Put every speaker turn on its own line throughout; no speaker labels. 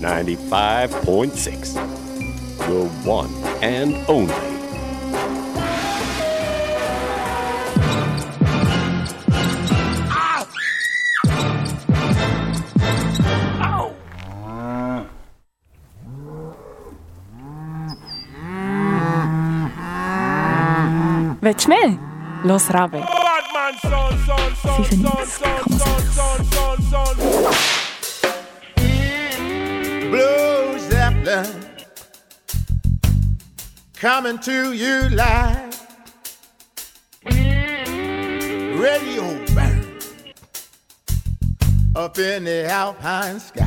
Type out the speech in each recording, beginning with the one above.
95.6. The one and only.
Willst du mehr? Los, Rabe. 95,6.
Coming to you live. Radio burn up in the alpine sky.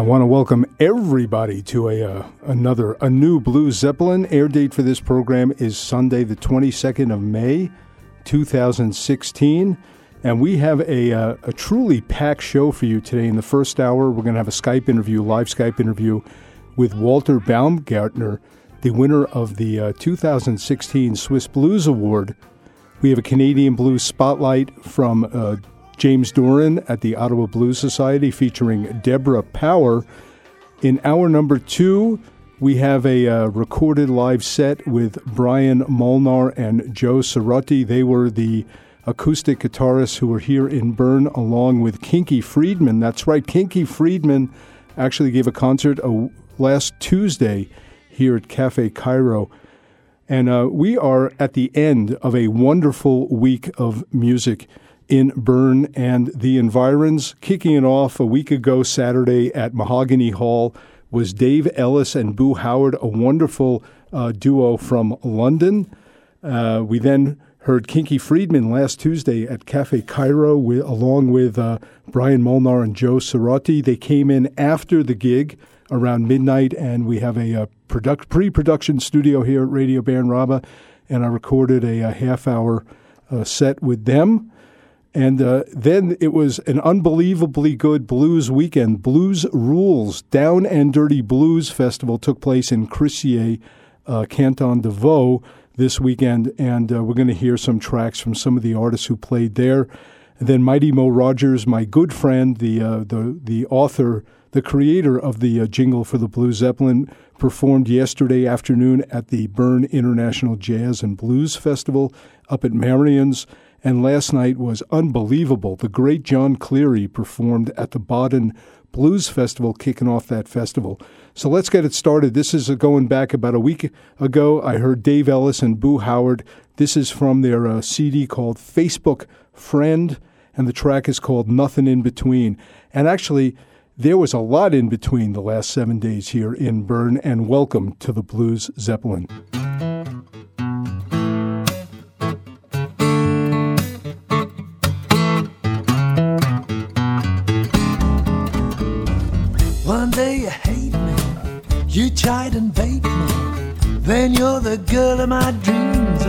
I want to welcome everybody to a uh, another a new Blue Zeppelin. Air date for this program is Sunday, the twenty second of May, two thousand sixteen, and we have a uh, a truly packed show for you today. In the first hour, we're going to have a Skype interview, live Skype interview with Walter Baumgartner, the winner of the uh, 2016 Swiss Blues Award. We have a Canadian Blues Spotlight from uh, James Doran at the Ottawa Blues Society featuring Deborah Power. In hour number two, we have a uh, recorded live set with Brian Molnar and Joe Cerruti. They were the acoustic guitarists who were here in Bern along with Kinky Friedman. That's right, Kinky Friedman actually gave a concert uh, last Tuesday here at Cafe Cairo. And uh, we are at the end of a wonderful week of music in Bern and the environs. Kicking it off a week ago, Saturday at Mahogany Hall, was Dave Ellis and Boo Howard, a wonderful uh, duo from London. Uh, we then heard Kinky Friedman last Tuesday at Cafe Cairo, with, along with uh, Brian Molnar and Joe Cerruti. They came in after the gig around midnight, and we have a, uh product, pre-production studio here at Radio Band Rabe, and I recorded a, a half-hour uh, set with them. And uh, then it was an unbelievably good blues weekend. Blues Rules Down and Dirty Blues Festival took place in Crissier, uh, Canton de Vaud this weekend, and uh, we're going to hear some tracks from some of the artists who played there. And then Mighty Mo Rogers, my good friend, the uh, the the author, the creator of the uh, jingle for the Blue Zeppelin, performed yesterday afternoon at the Bern International Jazz and Blues Festival up at Marian's. And last night was unbelievable. The great Jon Cleary performed at the Baden Blues Festival, kicking off that festival. So let's get it started. This is going back about a week ago. I heard Dave Ellis and Boo Howard. This is from their uh, CD called Facebook Friend, and the track is called Nothing in Between. And actually, there was a lot in between the last seven days here in Bern, and welcome to the Blues Zeppelin.
You chide and bait me. Then you're the girl of my dreams,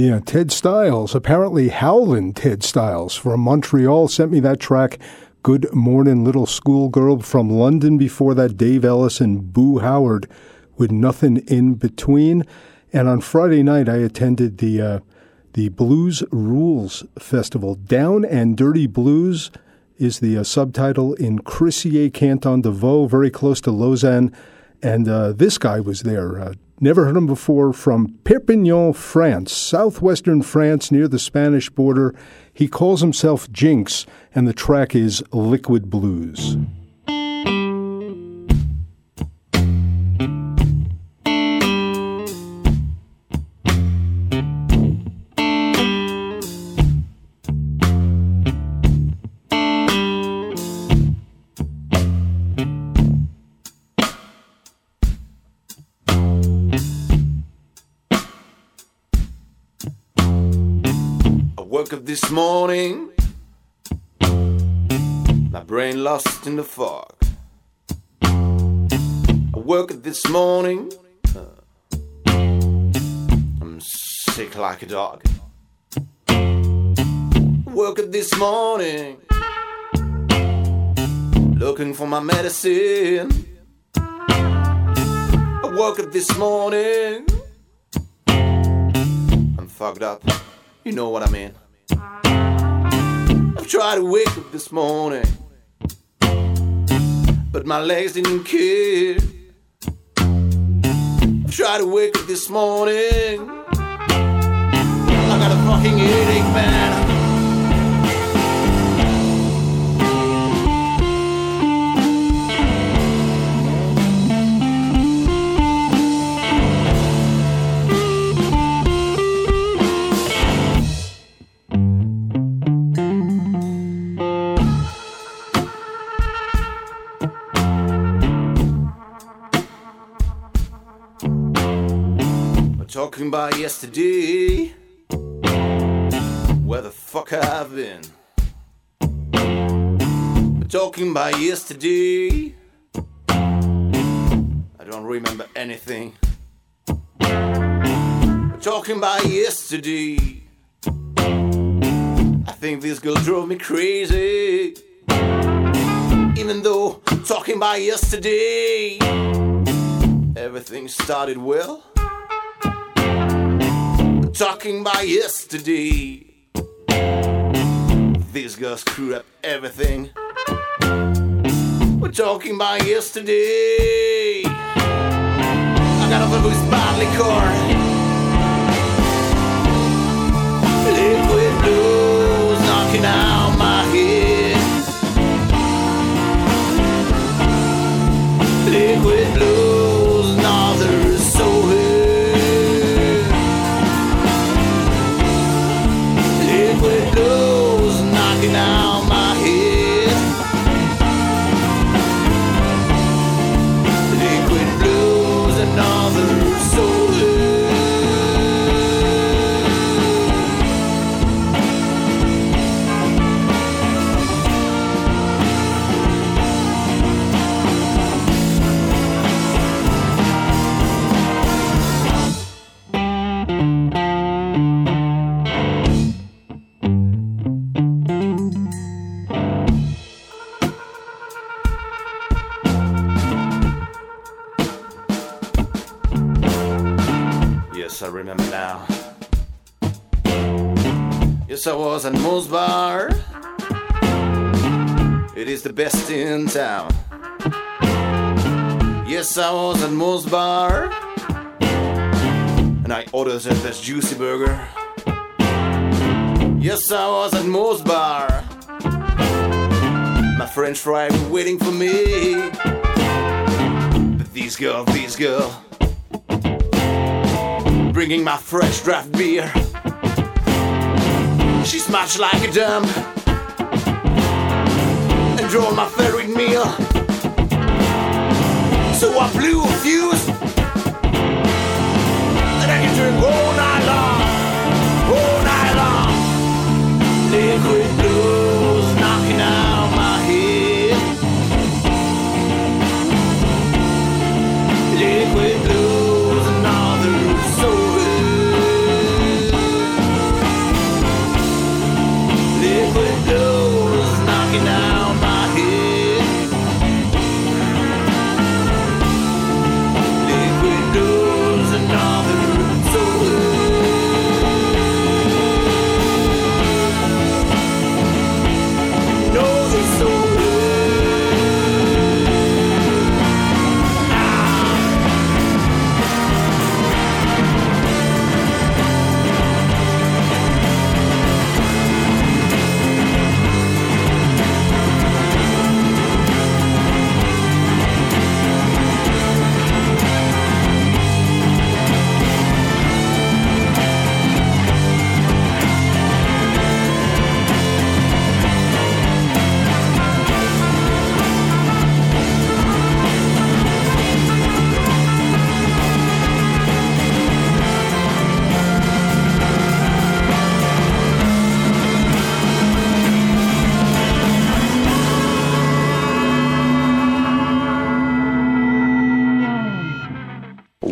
Yeah, Ted Styles, apparently howlin' Ted Styles from Montreal, sent me that track. Good morning, little schoolgirl from London. Before that, Dave Ellis and Boo Howard with nothing in between. And on Friday night, I attended the uh, the Blues Rules Festival. Down and Dirty Blues is the uh, subtitle in Crissier, Canton de Vaud, very close to Lausanne. And uh, this guy was there. Never heard him before from Perpignan, France, southwestern France near the Spanish border. He calls himself Jynx, and the track is Liquid Blues.
This morning, my brain lost in the fog. I woke up this morning, I'm sick like a dog. I woke up this morning, looking for my medicine. I woke up this morning, I'm fucked up. You know what I mean. I've tried to wake up this morning, but my legs didn't care. I've tried to wake up this morning. I got a fucking headache, man. Talking about yesterday. Where the fuck have I've been. We're talking about yesterday. I don't remember anything. We're talking about yesterday. I think this girl drove me crazy. Even though talking about yesterday, everything started well talking about yesterday. These girls screwed up everything. We're talking about yesterday. I got off a loose bottle liquor. Liquid blues knocking out I was at Moose Bar. It is the best in town. Yes, I was at Moose Bar. And I ordered best juicy burger. Yes, I was at Moe's bar. My French fry waiting for me. But these girls, these girls, bringing my fresh draft beer. She smashed like a dump and drove my favorite meal. So I blew a fuse and I can drink all night long, all night long. Liquid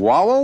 Walla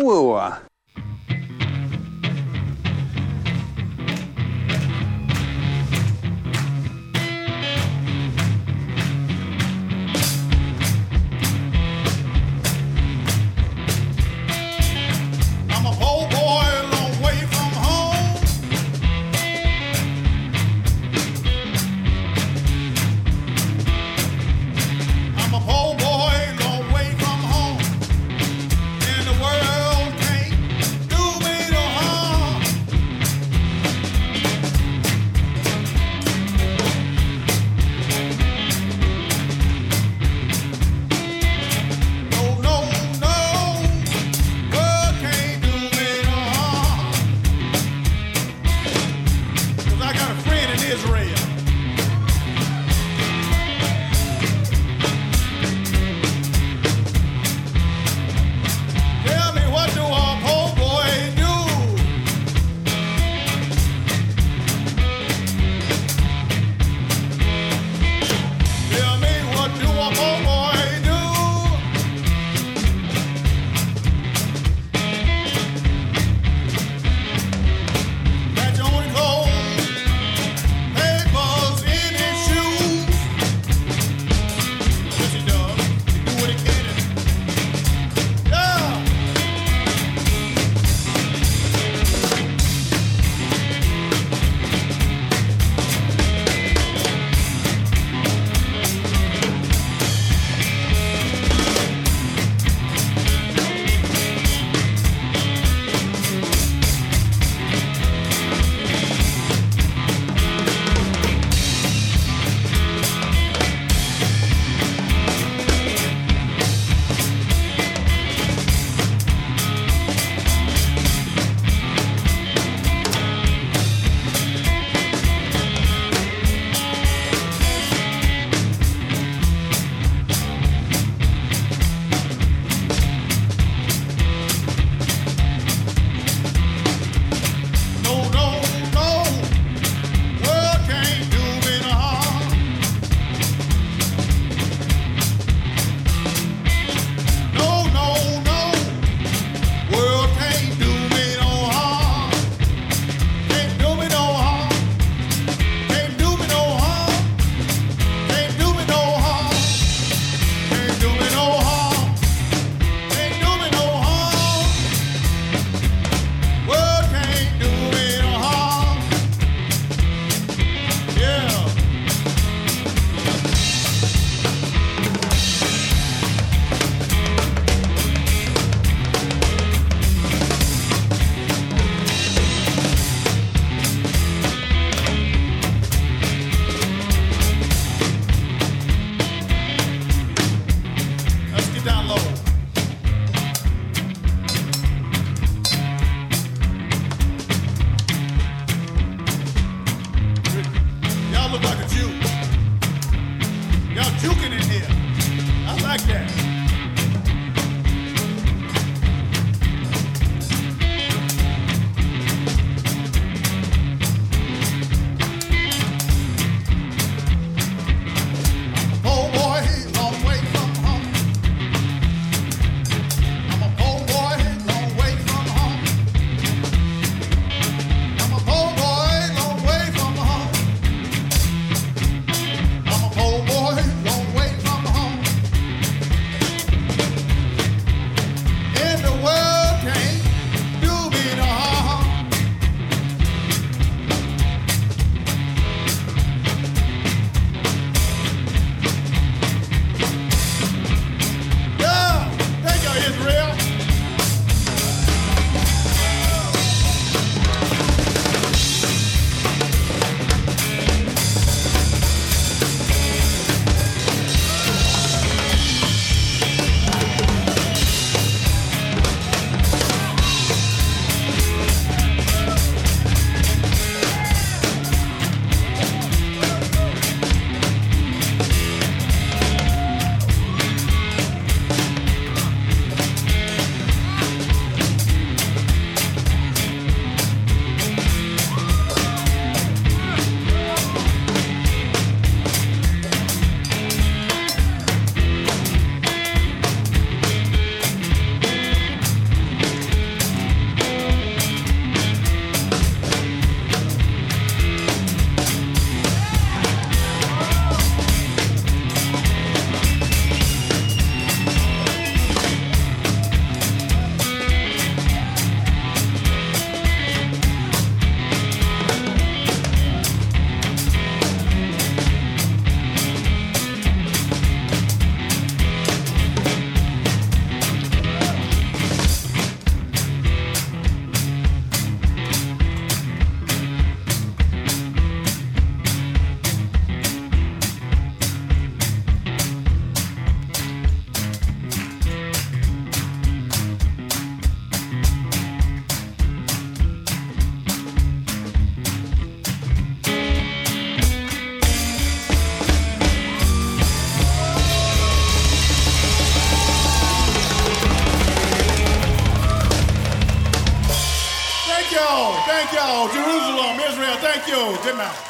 Thank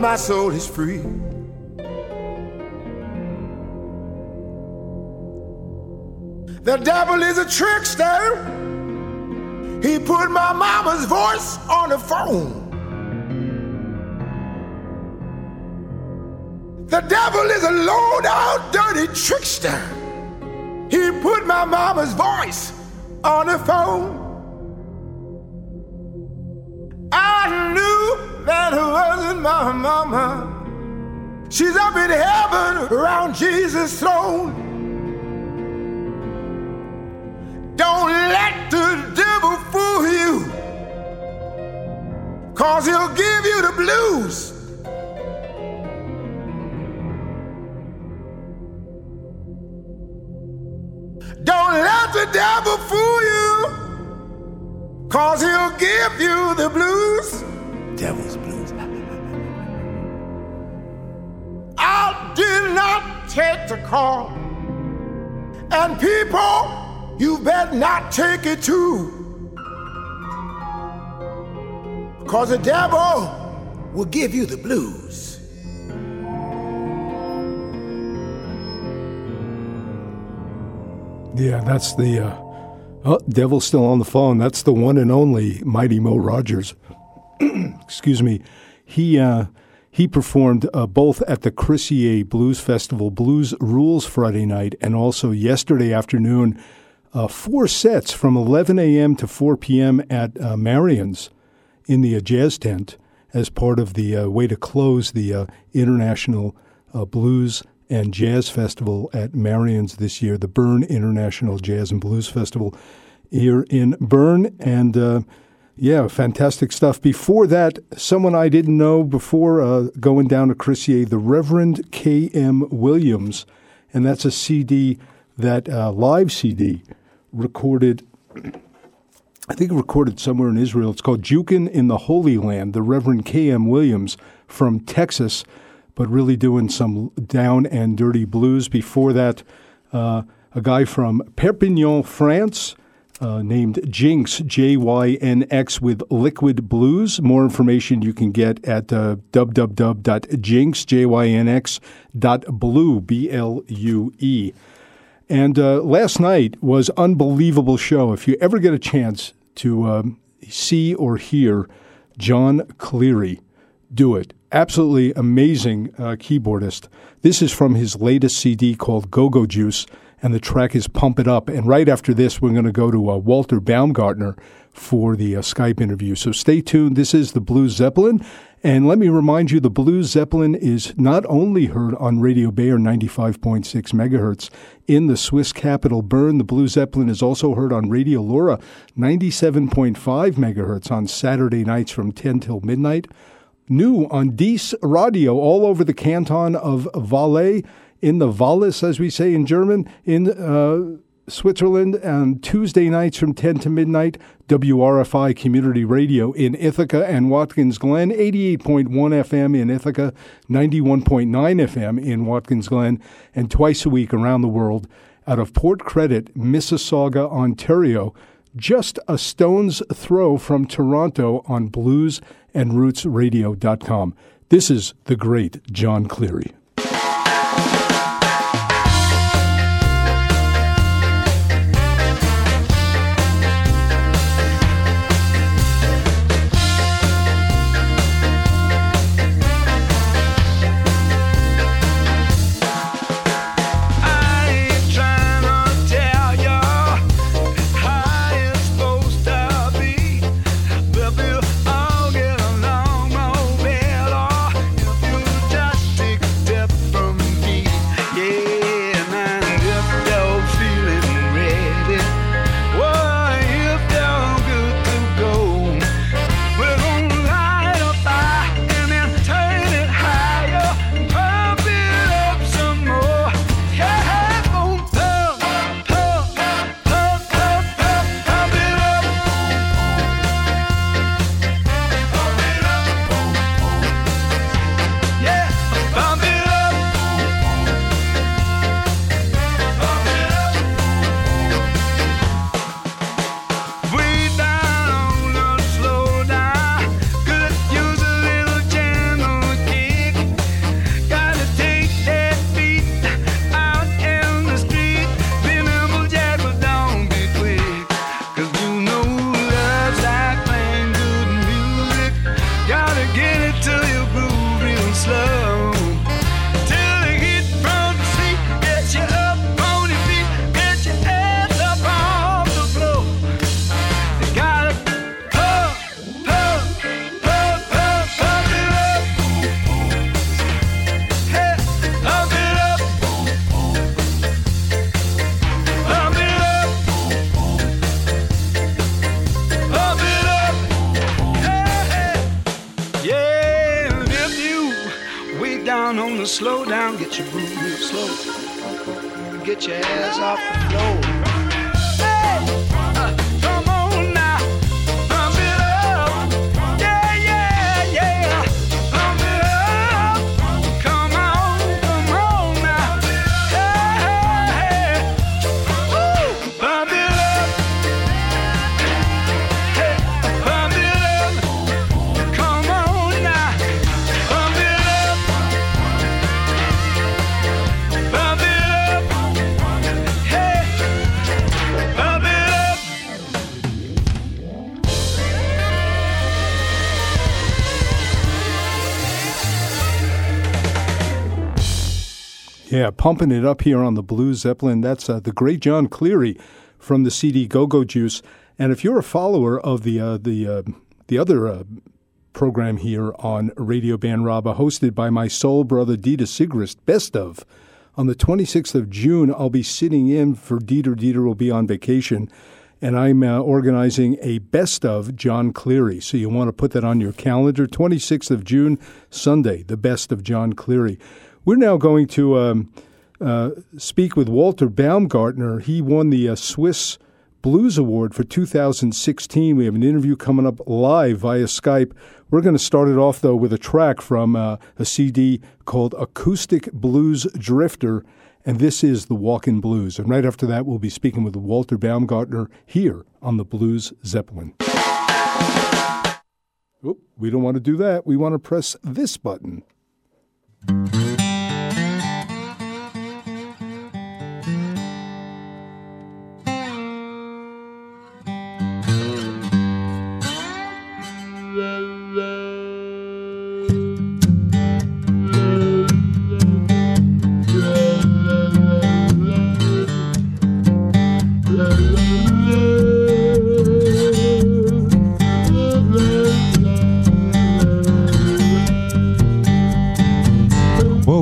my soul is free. The devil is a trickster. He put my mama's voice on the phone. The devil is a low down dirty trickster. He put my mama's voice on the phone. That wasn't my mama. She's up in heaven around Jesus' throne. Don't let the devil fool you. Cause he'll give you the blues. Don't let the devil fool you. Cause he'll give you the blues. Devil's blues. I did not take the call. And people, you better not take it too. Cause the devil will give you the blues.
Yeah, that's the. Uh, oh, devil's still on the phone. That's the one and only Mighty Mo Rogers. Excuse me. He uh, he performed uh, both at the Crissier Blues Festival, Blues Rules Friday night, and also yesterday afternoon. Uh, four sets from 11 a.m. to 4 p.m. at uh, Marian's in the uh, jazz tent as part of the uh, way to close the uh, International Blues and Jazz Festival at Marian's this year, the Bern International Jazz and Blues Festival here in Bern. And yeah, fantastic stuff. Before that, someone I didn't know before uh, going down to Crissier, the Reverend K.M. Williams. And that's a CD, that uh, live CD recorded. I think recorded somewhere in Israel. It's called Jukin in the Holy Land, the Reverend K.M. Williams from Texas, but really doing some down and dirty blues. Before that, uh, a guy from Perpignan, France, uh, named Jynx, J Y N X, with Liquid Blues. More information you can get at uh, www.jynx.blue, B L U E. And uh, last night was unbelievable show. If you ever get a chance to um, see or hear Jon Cleary do it, absolutely amazing uh, keyboardist. This is from his latest CD called Go Go Juice, and the track is Pump It Up. And right after this, we're going to go to uh, Walter Baumgartner for the uh, Skype interview. So stay tuned. This is the Blue Zeppelin. And let me remind you, the Blue Zeppelin is not only heard on Radio Bayer 95.6 megahertz in the Swiss capital Bern. The Blue Zeppelin is also heard on Radio Laura 97.5 megahertz on Saturday nights from 10 till midnight. New on Dies Radio all over the canton of Valais, in the Wallis, as we say in German, in uh, Switzerland, and Tuesday nights from 10 to midnight, WRFI Community Radio in Ithaca and Watkins Glen, 88.1 FM in Ithaca, 91.9 FM in Watkins Glen, and twice a week around the world out of Port Credit, Mississauga, Ontario, just a stone's throw from Toronto on bluesandrootsradio.com. This is the great Jon Cleary.
Real slow. Get your ass off the floor. Hey, Yeah,
pumping it up here on the Blue Zeppelin. That's uh, the great Jon Cleary from the CD Go Go Juice. And if you're a follower of the uh, the uh, the other uh, program here on Radio Band Rabe, hosted by my soul brother Dieter Sigrist, best of. On the 26th of June, I'll be sitting in for Dieter. Dieter will be on vacation, and I'm uh, organizing a best of Jon Cleary. So you want to put that on your calendar. 26th of June, Sunday, the best of Jon Cleary. We're now going to um, uh, speak with Walter Baumgartner. He won the uh, Swiss Blues Award for 2016. We have an interview coming up live via Skype. We're going to start it off, though, with a track from uh, a CD called Acoustic Blues Drifter, and this is the Walkin' Blues. And right after that, we'll be speaking with Walter Baumgartner here on the Blues Zeppelin. Oop, we don't want to do that. We want to press this button.
Música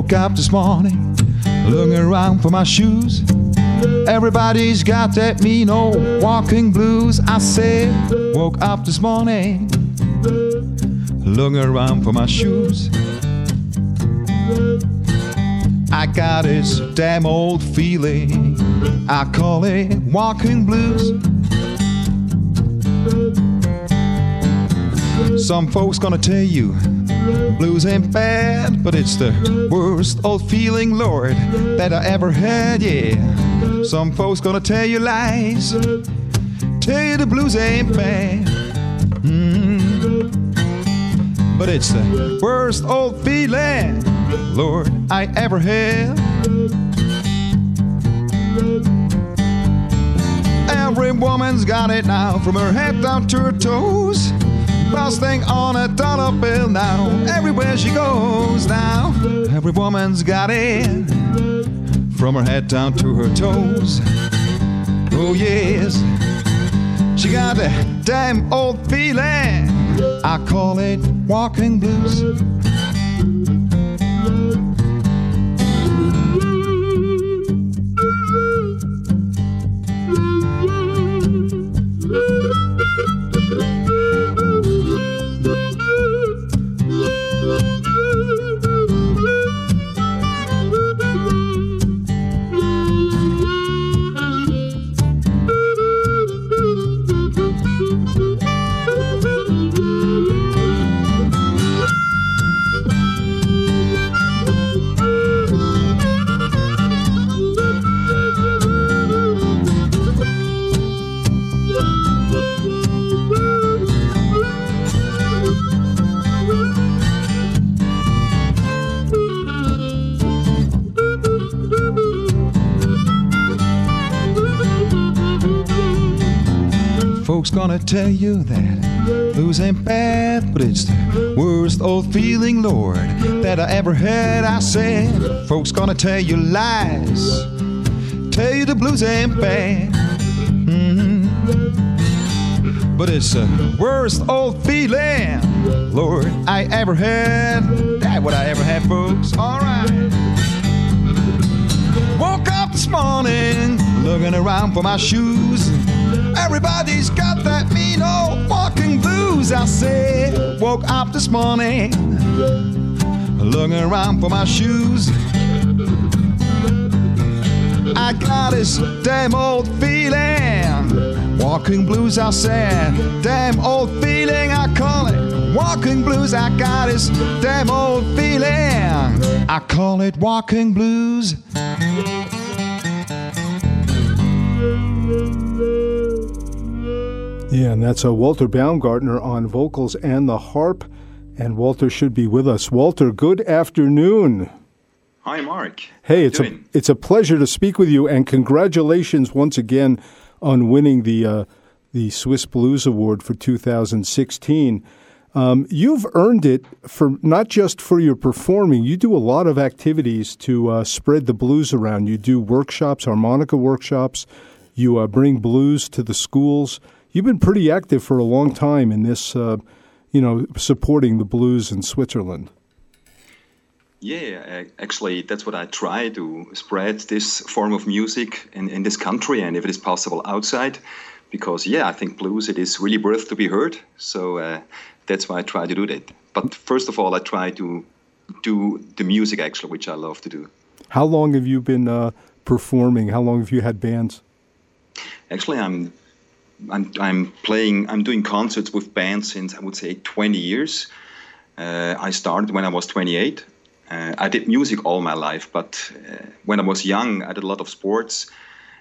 Woke up this morning, looking around for my shoes. Everybody's got that mean old walking blues. I said, woke up this morning, looking around for my shoes. I got this damn old feeling. I call it walking blues. Some folks gonna tell you blues ain't bad, but it's the worst old feeling, Lord, that I ever had. Yeah, some folks gonna tell you lies, tell you the blues ain't bad. Mm. But it's the worst old feeling, Lord, I ever had. Every woman's got it now, from her head down to her toes. Thing on a dollar bill now, everywhere she goes now. Every woman's got it, from her head down to her toes. Oh, yes, she got that damn old feeling. I call it walking blues. Gonna tell you that blues ain't bad, but it's the worst old feeling, Lord, that I ever had. I said, folks gonna tell you lies, tell you the blues ain't bad. Mhm. But it's the worst old feeling, Lord, I ever had. That what I ever had, folks. All right. Woke up this morning, looking around for my shoes. Everybody's got that mean old walking blues. I said, woke up this morning, looking around for my shoes. I got this damn old feeling. Walking blues, I said. Damn old feeling, I call it. Walking blues, I got this damn old feeling. I call it walking blues.
Yeah, and that's uh, Walter Baumgartner on vocals and the harp. And Walter should be with us. Walter, good afternoon.
Hi, Mark.
Hey, it's a it's a pleasure to speak with you, and congratulations once again on winning the uh, the Swiss Blues Award for 2016. Um, you've earned it for not just for your performing. You do a lot of activities to uh, spread the blues around. You do workshops, harmonica workshops. You uh, bring blues to the schools. You've been pretty active for a long time in this, uh, you know, supporting the blues in Switzerland.
Yeah, uh, actually, that's what I try to spread this form of music in, in this country, and if it is possible outside, because yeah, I think blues it is really worth to be heard. So uh, that's why I try to do that. But first of all, I try to do the music actually, which I love to do.
How long have you been uh, performing? How long have you had bands?
Actually, I'm I'm I'm playing. I'm doing concerts with bands since I would say 20 years. Uh, I started when I was 28. Uh, I did music all my life, but uh, when I was young, I did a lot of sports.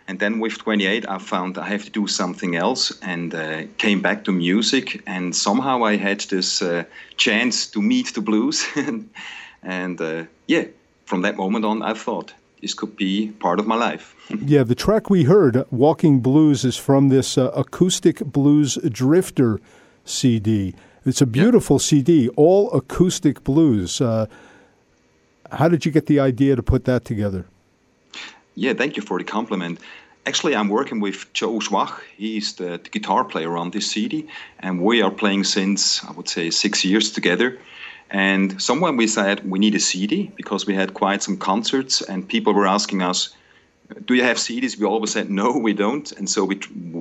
And then with 28, I found I have to do something else and uh, came back to music. And somehow I had this uh, chance to meet the blues. and uh, yeah, from that moment on, I thought this could be part of my life.
Yeah, the track we heard, Walking Blues, is from this uh, Acoustic Blues Drifter CD. It's a beautiful CD, all acoustic blues. Uh, how did you get the idea to put that together?
Yeah, thank you for the compliment. Actually, I'm working with Joe Schwach. He's the, the guitar player on this CD, and we are playing since, I would say, six years together. And somewhere we said we need a CD because we had quite some concerts, and people were asking us, "Do you have CDs?" We always said, "No, we don't." And so we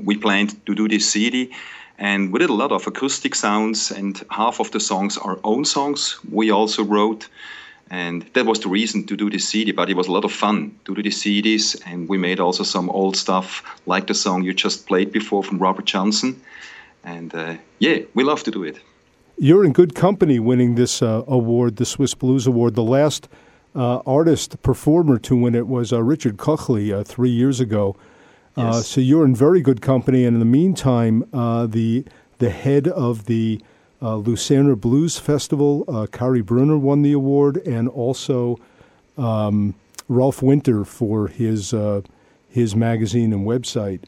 we planned to do this CD, and we did a lot of acoustic sounds, and half of the songs are own songs we also wrote. And that was the reason to do this CD, but it was a lot of fun to do the CDs. And we made also some old stuff, like the song you just played before from Robert Johnson. And uh, yeah, we love to do it.
You're in good company winning this uh, award, the Swiss Blues Award. The last uh, artist performer to win it was uh, Richard Koechli uh, three years ago. Uh,
Yes.
so you're in very good company. And in the meantime, uh, the the head of the uh, Lucerner Blues Festival, uh, Kari Brunner, won the award, and also um, Rolf Winter for his uh, his magazine and website.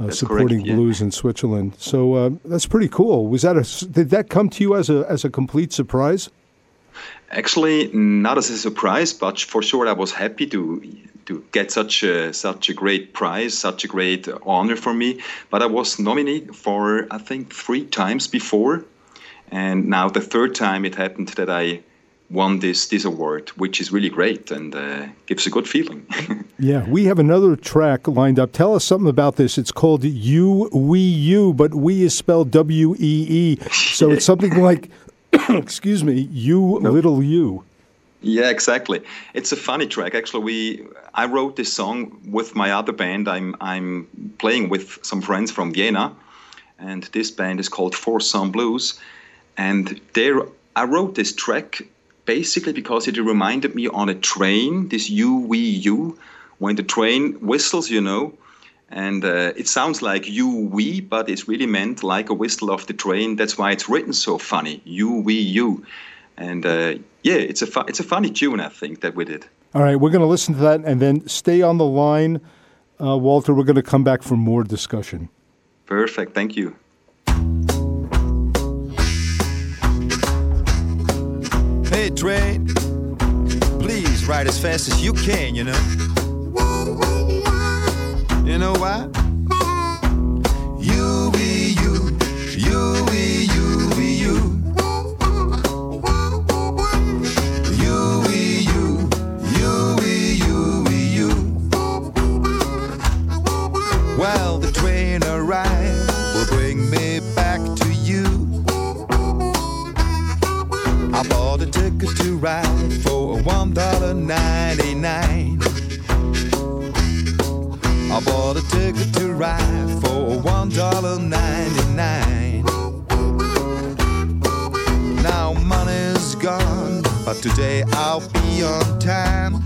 Uh, supporting
correct, yeah.
blues in Switzerland, so uh, that's pretty cool. Was that a did that come to you as a as a complete surprise?
Actually, not as a surprise, but for sure I was happy to to get such a such a great prize, such a great honor for me. But I was nominated for I think three times before, and now the third time it happened that I won this this award, which is really great and uh, gives a good feeling.
Yeah, we have another track lined up. Tell us something about this. It's called You We You, but we is spelled W E E. So it's something like, excuse me, you little you.
Yeah, exactly. It's a funny track. Actually, we I wrote this song with my other band. I'm I'm playing with some friends from Vienna, and this band is called Four Some Blues. And there, I wrote this track basically because it reminded me on a train. This U we you, when the train whistles, you know. And uh, it sounds like we, but it's really meant like a whistle of the train. That's why it's written so funny. You, and uh, yeah, it's a fu- it's a funny tune. I think that we did.
All right, we're going to listen to that and then stay on the line, uh, Walter. We're going to come back for more discussion.
Perfect. Thank you.
Hey, train, please ride as fast as you can, you know. You know why? To you. I bought a ticket to ride for one dollar ninety nine. I bought a ticket to ride for one dollar ninety nine. Now money's gone, but today I'll be on time.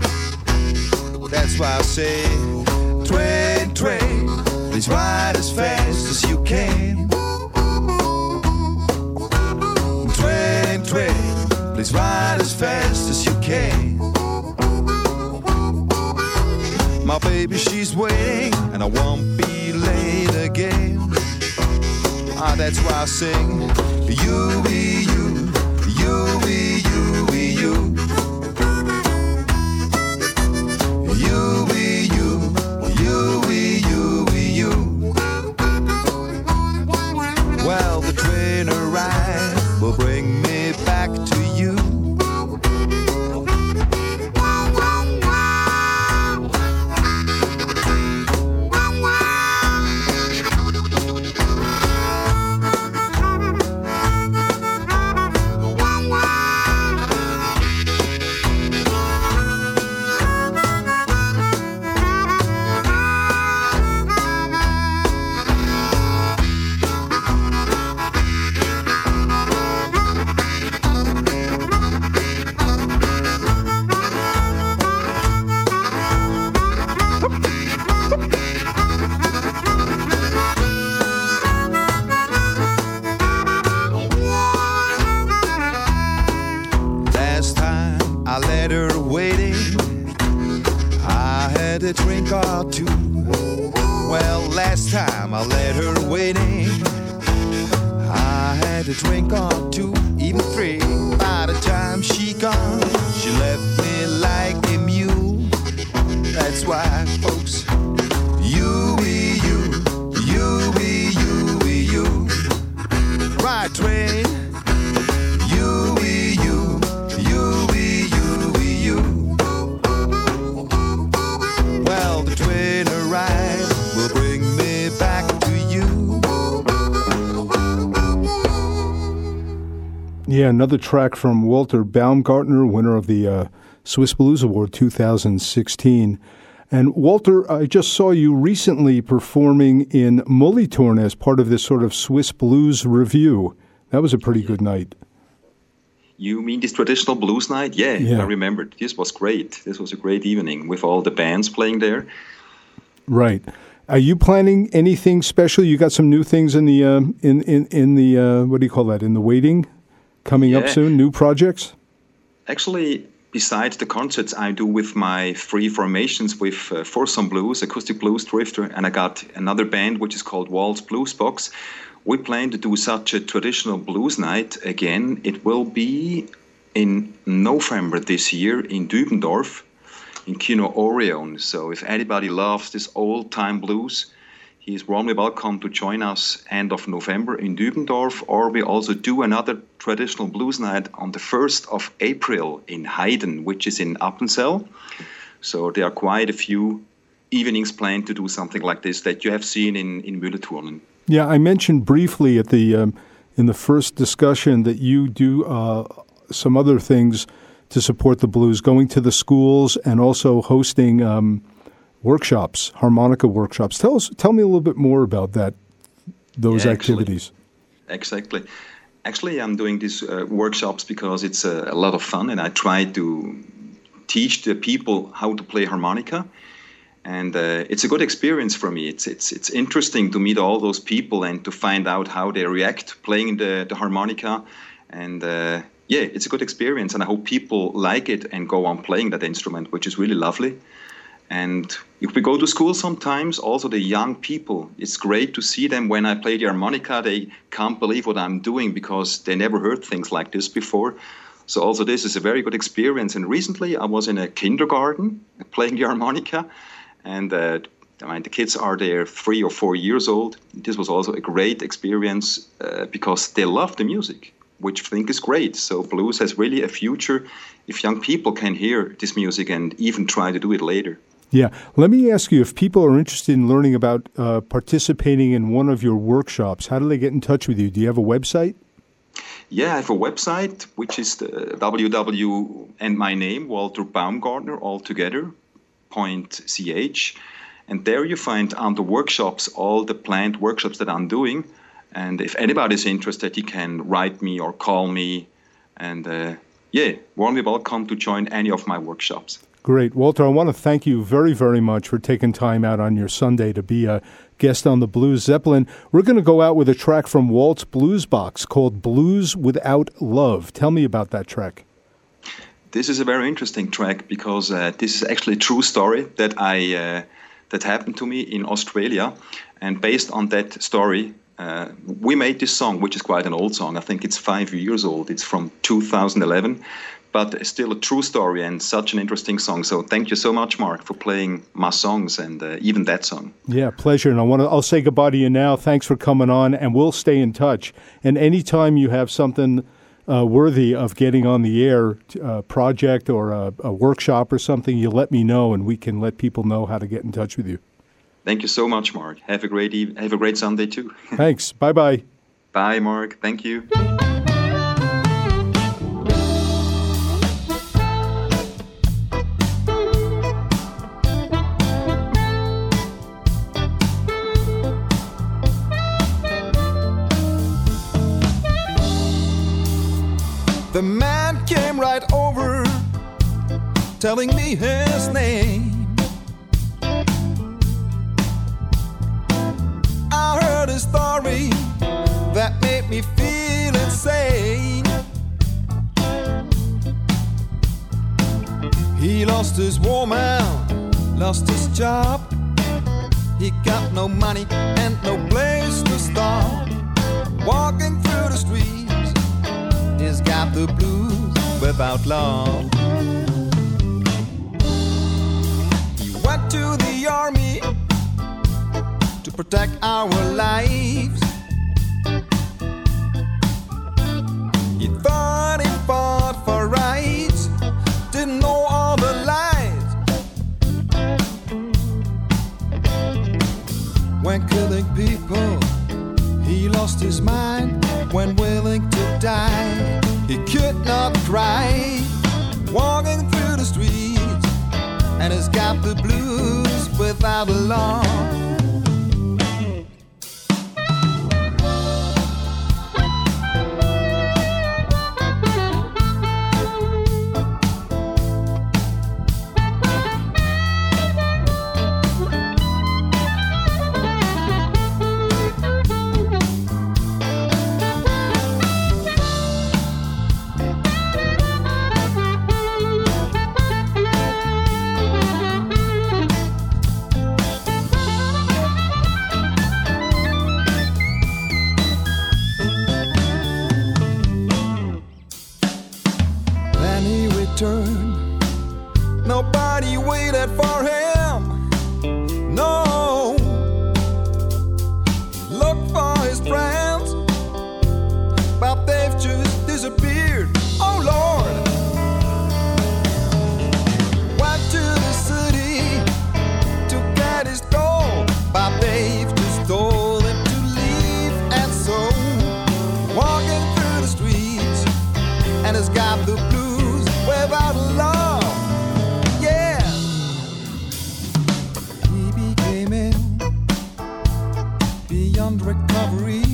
That's why I say, train, train, please ride as fast as you can. Train, train, please ride as fast as you can. My baby, she's waiting, and I won't be late again. Ah, that's why I sing, you, we, you, you, we,
Yeah, another track from Walter Baumgartner, winner of the uh, Swiss Blues Award 2016. And Walter, I just saw you recently performing in Molitorn as part of this sort of Swiss Blues review. That was a pretty good night.
You mean this traditional blues night? Yeah,
Yeah.
I remember. This was great. This was a great evening with all the bands playing there.
Right. Are you planning anything special? You got some new things in the uh, in in in the uh, what do you call that? In the waiting, coming up soon. New projects.
Actually, besides the concerts I do with my free formations with uh, Foursome Blues, Acoustic Blues Drifter, and I got another band which is called Waltz Blues Box. We plan to do such a traditional blues night again. It will be in November this year in Dübendorf, in Kino Orion. So if anybody loves this old time blues, he is warmly welcome to join us end of November in Dübendorf, or we also do another traditional blues night on the 1st of April in Heiden, which is in Appenzell. So there are quite a few evenings planned to do something like this that you have seen in, in.
Yeah, I mentioned briefly at the um, in the first discussion that you do uh, some other things to support the blues, going to the schools and also hosting um, workshops, harmonica workshops. Tell us, tell me a little bit more about that, those
Yeah, actually.
activities.
Exactly. Actually, I'm doing these uh, workshops because it's a, a lot of fun, and I try to teach the people how to play harmonica. And uh, it's a good experience for me. It's it's it's interesting to meet all those people and to find out how they react playing the, the harmonica. And uh, yeah, it's a good experience, and I hope people like it and go on playing that instrument, which is really lovely. And if we go to school sometimes, also the young people, it's great to see them when I play the harmonica. They can't believe what I'm doing because they never heard things like this before. So also this is a very good experience. And recently I was in a kindergarten playing the harmonica, and uh, I mean, the kids are there three or four years old. This was also a great experience uh, because they love the music, which I think is great. So blues has really a future if young people can hear this music and even try to do it later.
Yeah. Let me ask you if people are interested in learning about uh, participating in one of your workshops, how do they get in touch with you? Do you have a website?
Yeah, I have a website which is the www and my name Walter Baumgartner all together point ch, and there you find under workshops all the planned workshops that I'm doing. And if anybody's interested, he can write me or call me, and uh, yeah, warmly welcome to join any of my workshops.
Great. Walter, I want to thank you very, very much for taking time out on your Sunday to be a guest on the Blues Zeppelin. We're going to go out with a track from Walt's Blues Box called Blues Without Love. Tell me about that track.
This is a very interesting track because uh, this is actually a true story that I uh, that happened to me in Australia, and based on that story, uh, we made this song, which is quite an old song. I think it's five years old. It's from 2011 but still a true story and such an interesting song. So thank you so much, Mark, for playing my songs and uh, even that song.
Yeah, pleasure. And I want to I'll say goodbye to you now. Thanks for coming on, and we'll stay in touch. And anytime you have something uh, worthy of getting on the air, uh, project or a, a workshop or something, you let me know, and we can let people know how to get in touch with you.
Thank you so much, Mark. Have a great eve- have a great Sunday too.
Thanks. Bye bye.
Bye, Mark. Thank you.
The man came right over, telling me his name. I heard a story that made me feel insane. He lost his woman, lost his job. He got no money and no place to start. Walking through the streets He's got the blues without love. He went to the army to protect our lives. He thought he fought for rights, didn't know all the lies. When killing people, he lost his mind when willing to die. He could not cry, walking through the streets, and he's got the blues without a law. Beyond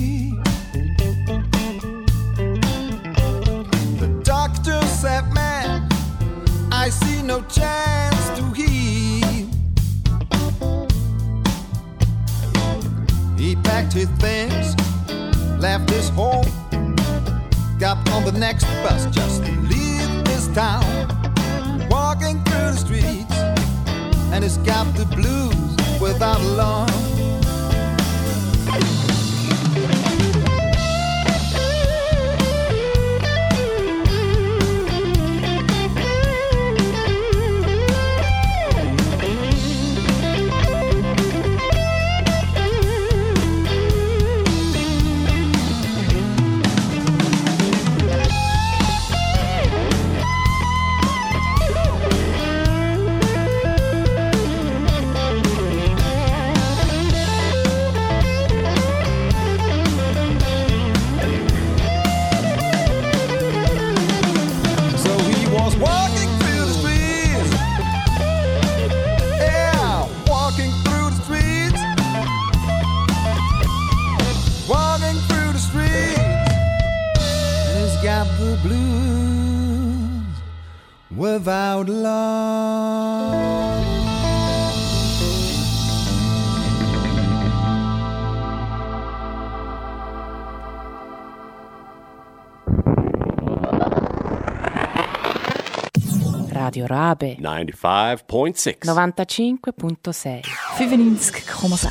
Radio Rabe
95.6
95.6
95,6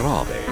Rabe.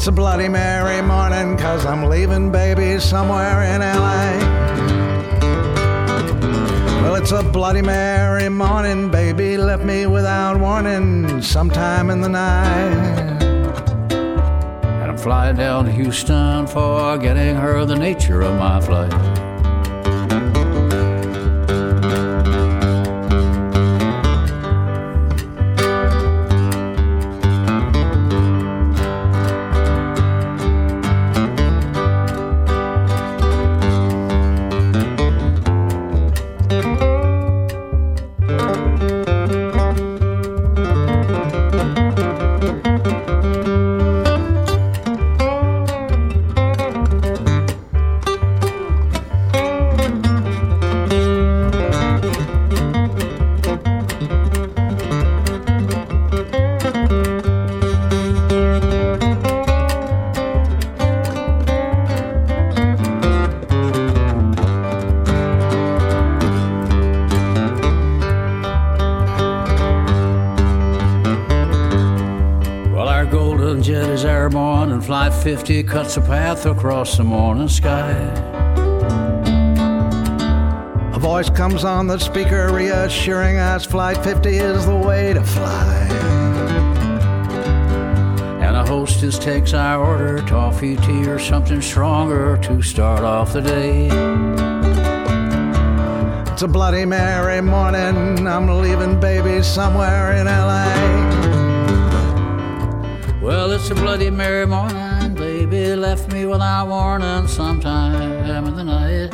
It's a Bloody Mary morning, cause I'm leaving baby somewhere in LA. Well, it's a Bloody Mary morning, baby left me without warning sometime in the night.
And I'm flying down to Houston for getting her the nature of my flight. 50 cuts a path across the morning sky.
A voice comes on the speaker reassuring us Flight 50 is the way to fly.
And a hostess takes our order toffee, tea, or something stronger to start off the day.
It's a Bloody Mary morning. I'm leaving baby somewhere in LA.
Well, it's a Bloody Mary morning. Left me without warning sometime in the night.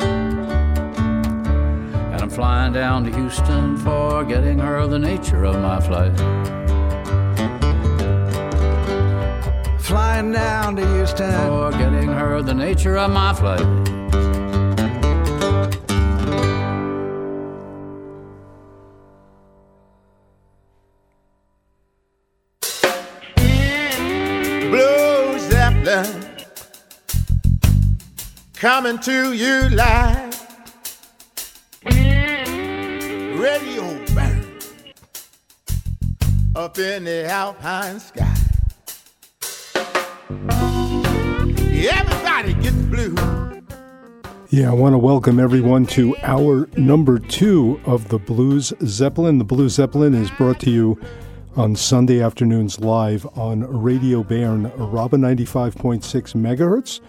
And I'm flying down to Houston, forgetting her the nature of my flight.
Flying down to Houston.
Forgetting her the nature of my flight.
Coming to you live. Radio Bern up in the alpine sky. Everybody blue.
Yeah, I want to welcome everyone to our number two of the Blues Zeppelin. The Blues Zeppelin is brought to you on Sunday afternoons live on Radio Bern, Rabe 95.6 megahertz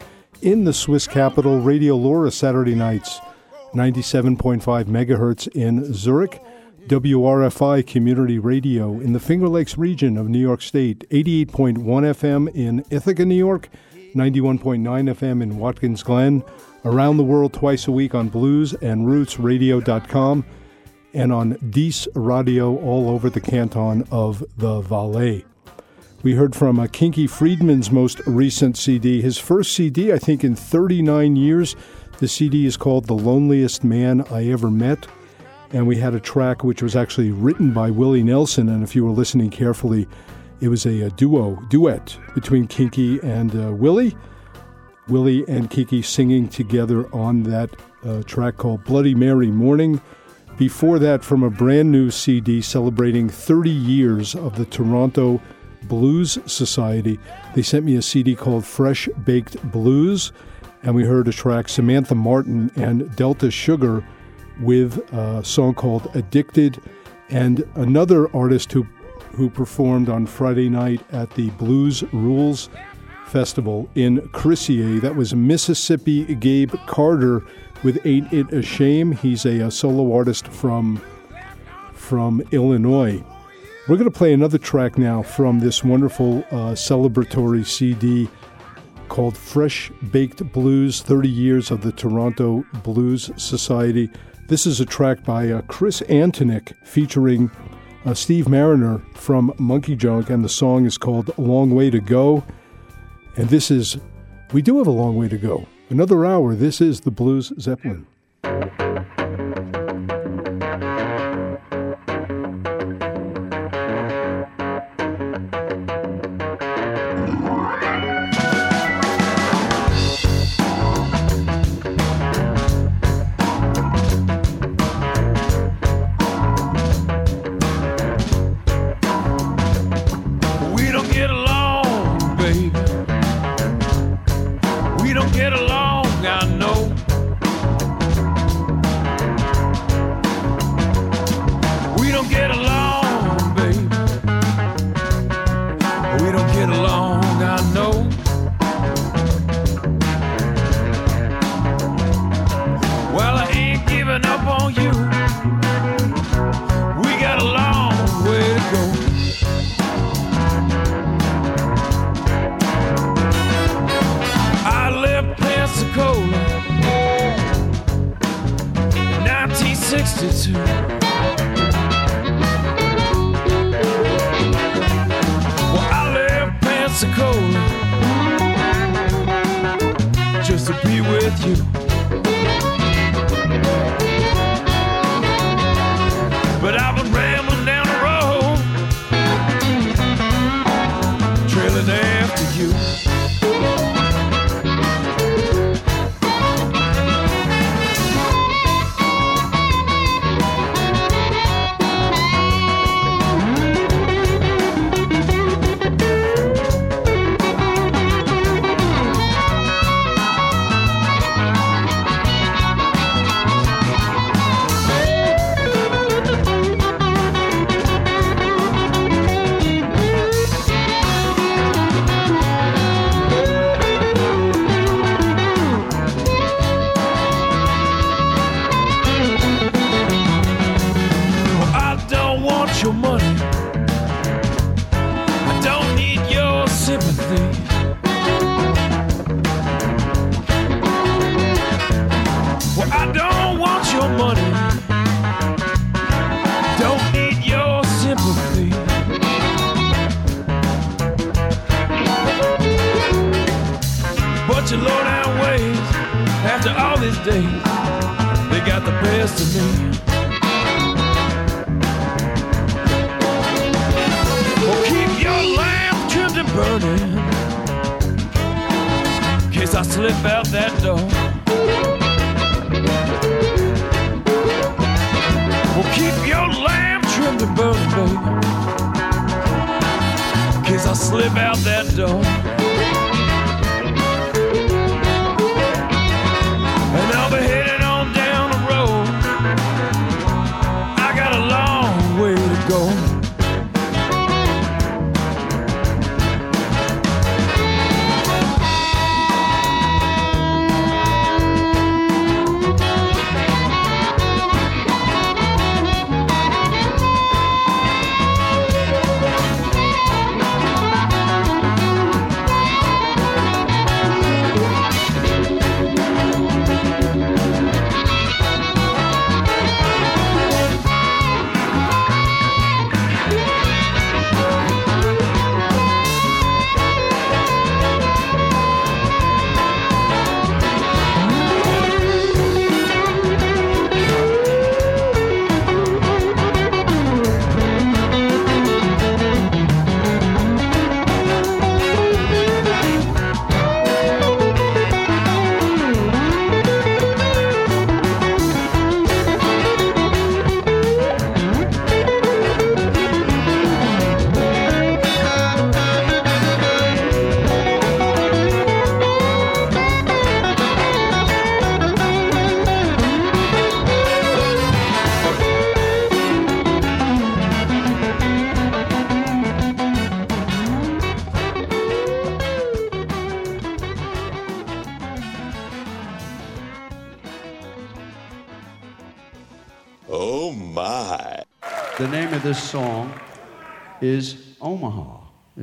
in the Swiss capital, Radio LoRa Saturday nights, 97.5 megahertz in Zurich, WRFI Community Radio in the Finger Lakes region of New York State, 88.1 FM in Ithaca, New York, 91.9 FM in Watkins Glen, around the world twice a week on blues and Roots rootsradio.com and on Dies Radio all over the canton of the Valais. We heard from uh, Kinky Friedman's most recent CD, his first CD, I think, in 39 years. The CD is called The Loneliest Man I Ever Met. And we had a track which was actually written by Willie Nelson. And if you were listening carefully, it was a, a duo, duet between Kinky and uh, Willie. Willie and Kiki singing together on that uh, track called Bloody Mary Morning. Before that, from a brand new CD celebrating 30 years of the Toronto Blues Society, they sent me a CD called Fresh Baked Blues, and we heard a track Samantha Martin and Delta Sugar with a song called Addicted, and another artist who who performed on Friday night at the Blues Rules Festival in Crissier. That was Mississippi Gabe Carter with Ain't It a Shame. He's a, a solo artist from, from Illinois. We're going to play another track now from this wonderful uh, celebratory CD called Fresh Baked Blues 30 Years of the Toronto Blues Society. This is a track by uh, Chris Antonik featuring uh, Steve Marriner from MonkeyJunk, and the song is called Long Way to Go. And this is, we do have a long way to go. Another hour. This is the Blues Zeppelin.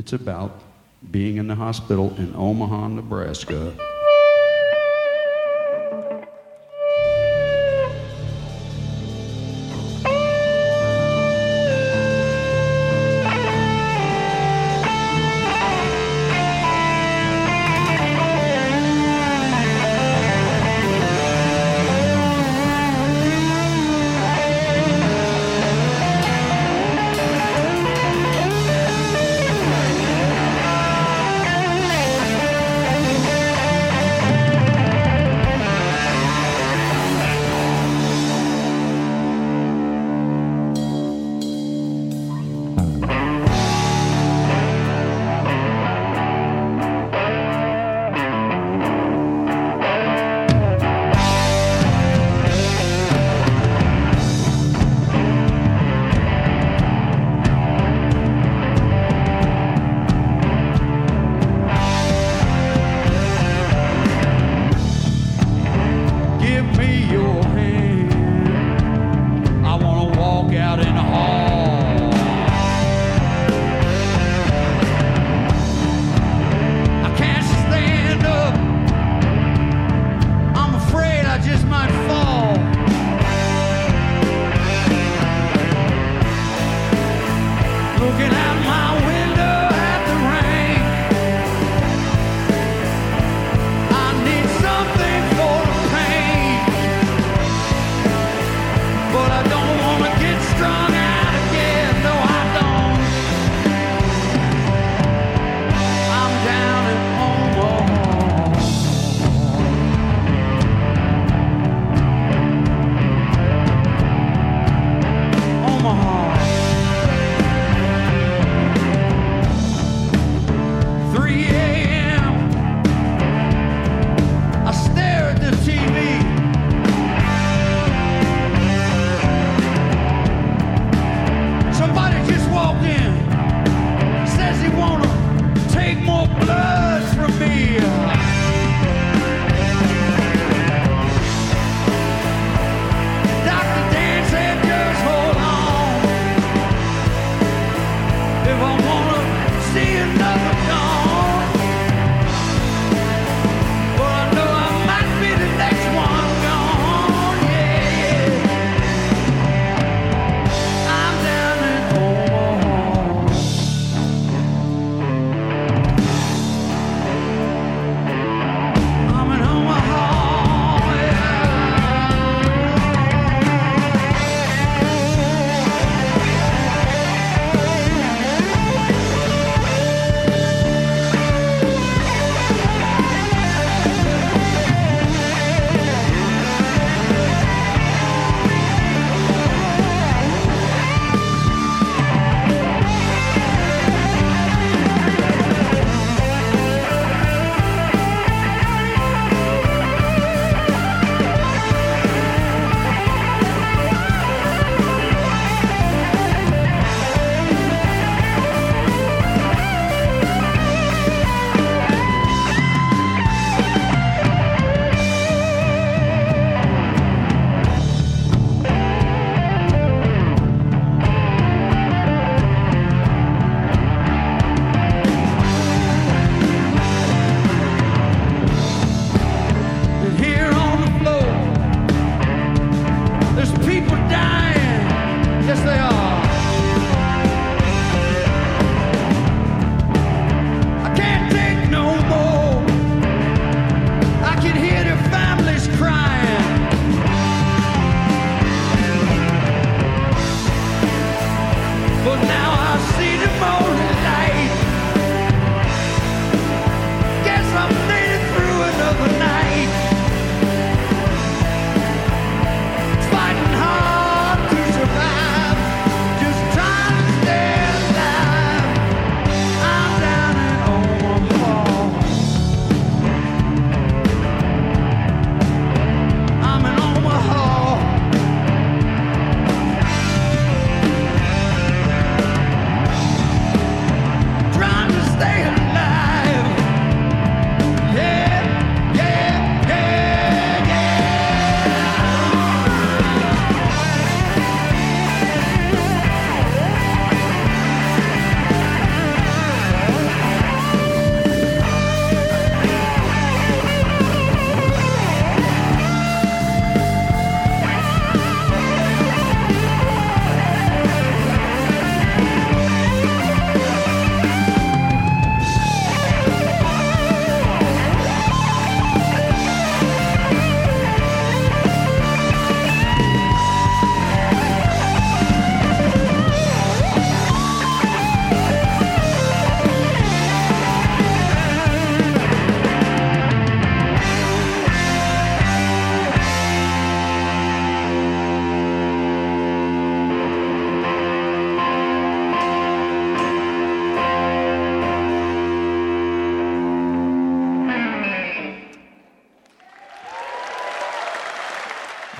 It's about being in the hospital in Omaha, Nebraska.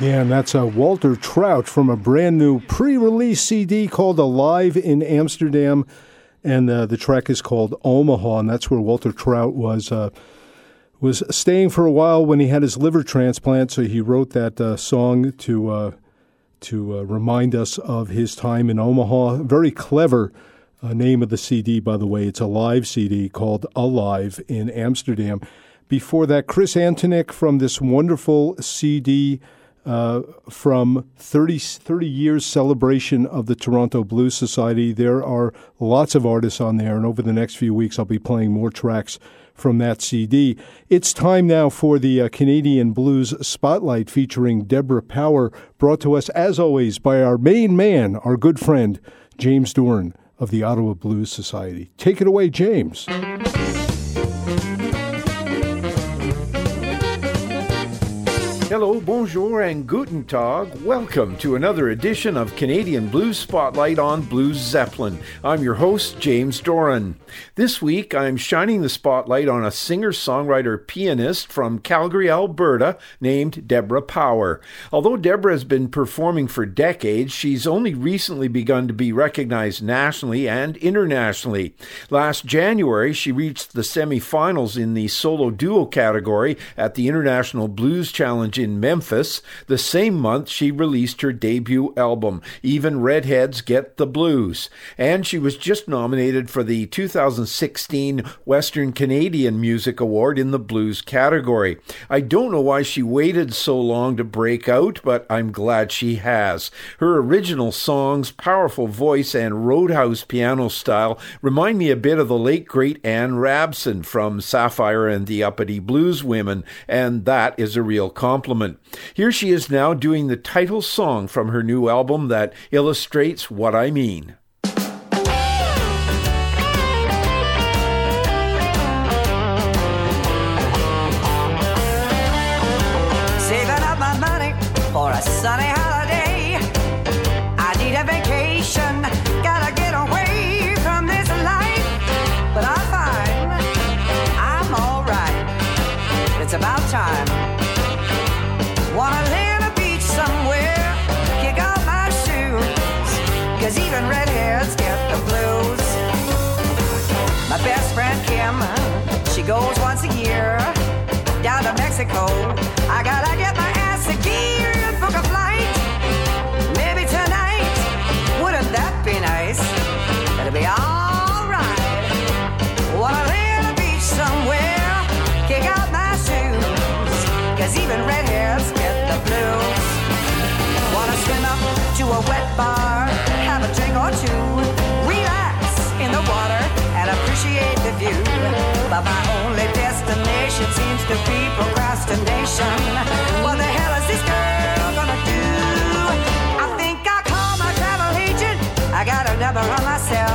Yeah, and that's uh, Walter Trout from a brand new pre release CD called Alive in Amsterdam. And uh, the track is called Omaha, and that's where Walter Trout was. Uh, was staying for a while when he had his liver transplant, so he wrote that uh, song to uh, to uh, remind us of his time in Omaha. Very clever uh, name of the CD, by the way. It's a live CD called Alive in Amsterdam. Before that, Chris Antonik from this wonderful CD uh, from 30, 30 years celebration of the Toronto Blues Society. There are lots of artists on there, and over the next few weeks, I'll be playing more tracks from that CD. It's time now for the uh, Canadian Blues Spotlight featuring Debra Power, brought to us, as always, by our main man, our good friend, James Doran of the Ottawa Blues Society. Take it away, James.
Hello, bonjour, and guten tag. Welcome to another edition of Canadian Blues Spotlight on Blues Zeppelin. I'm your host, James Doran. This week, I'm shining the spotlight on a singer songwriter pianist from Calgary, Alberta, named Debra Power. Although Debra has been performing for decades, she's only recently begun to be recognized nationally and internationally. Last January, she reached the semifinals in the solo duo category at the International Blues Challenge in Memphis. The same month, she released her debut album, Even Redheads Get the Blues, and she was just nominated for the 2016 Western Canadian Music Award in the blues category. I don't know why she waited so long to break out, but I'm glad she has. Her original songs, powerful voice, and roadhouse piano style remind me a bit of the late great Ann Rabson from Saffire and the Uppity Blues Women, and that is a real compliment. Here she is now doing the title song from her new album that illustrates what I mean.
Mexico. I gotta get my ass a gear and book a flight. Maybe tonight, wouldn't that be nice? It'll be alright. Wanna lay on the beach somewhere, kick out my shoes. Cause even redheads get the blues. Wanna swim up to a wet bar, have a drink or two, relax in the water and appreciate the view. But my only destination seems to be procrastination. What the hell is this girl gonna do? I think I call my travel agent. I got a number on myself.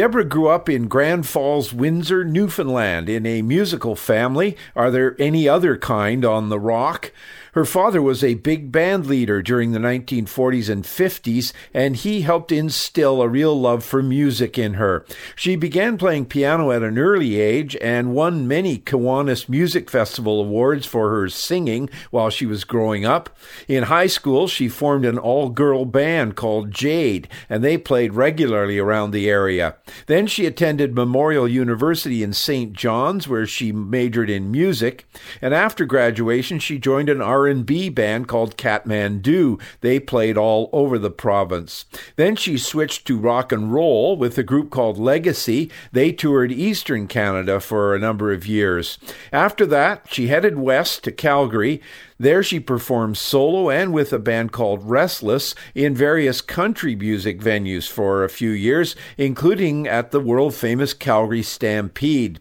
Debra grew up in Grand Falls, Windsor, Newfoundland, in a musical family. Are there any other kind on the rock? Her father was a big band leader during the 1940s and 50s, and he helped instill a real love for music in her. She began playing piano at an early age and won many Kiwanis Music Festival awards for her singing while she was growing up. In high school, she formed an all girl band called Jade, and they played regularly around the area. Then she attended Memorial University in St. John's, where she majored in music, and after graduation, she joined an R&B band called Kathmandu. They played all over the province. Then she switched to rock and roll with a group called Legacy. They toured eastern Canada for a number of years. After that, she headed west to Calgary. There she performed solo and with a band called Restless in various country music venues for a few years, including at the world famous Calgary Stampede.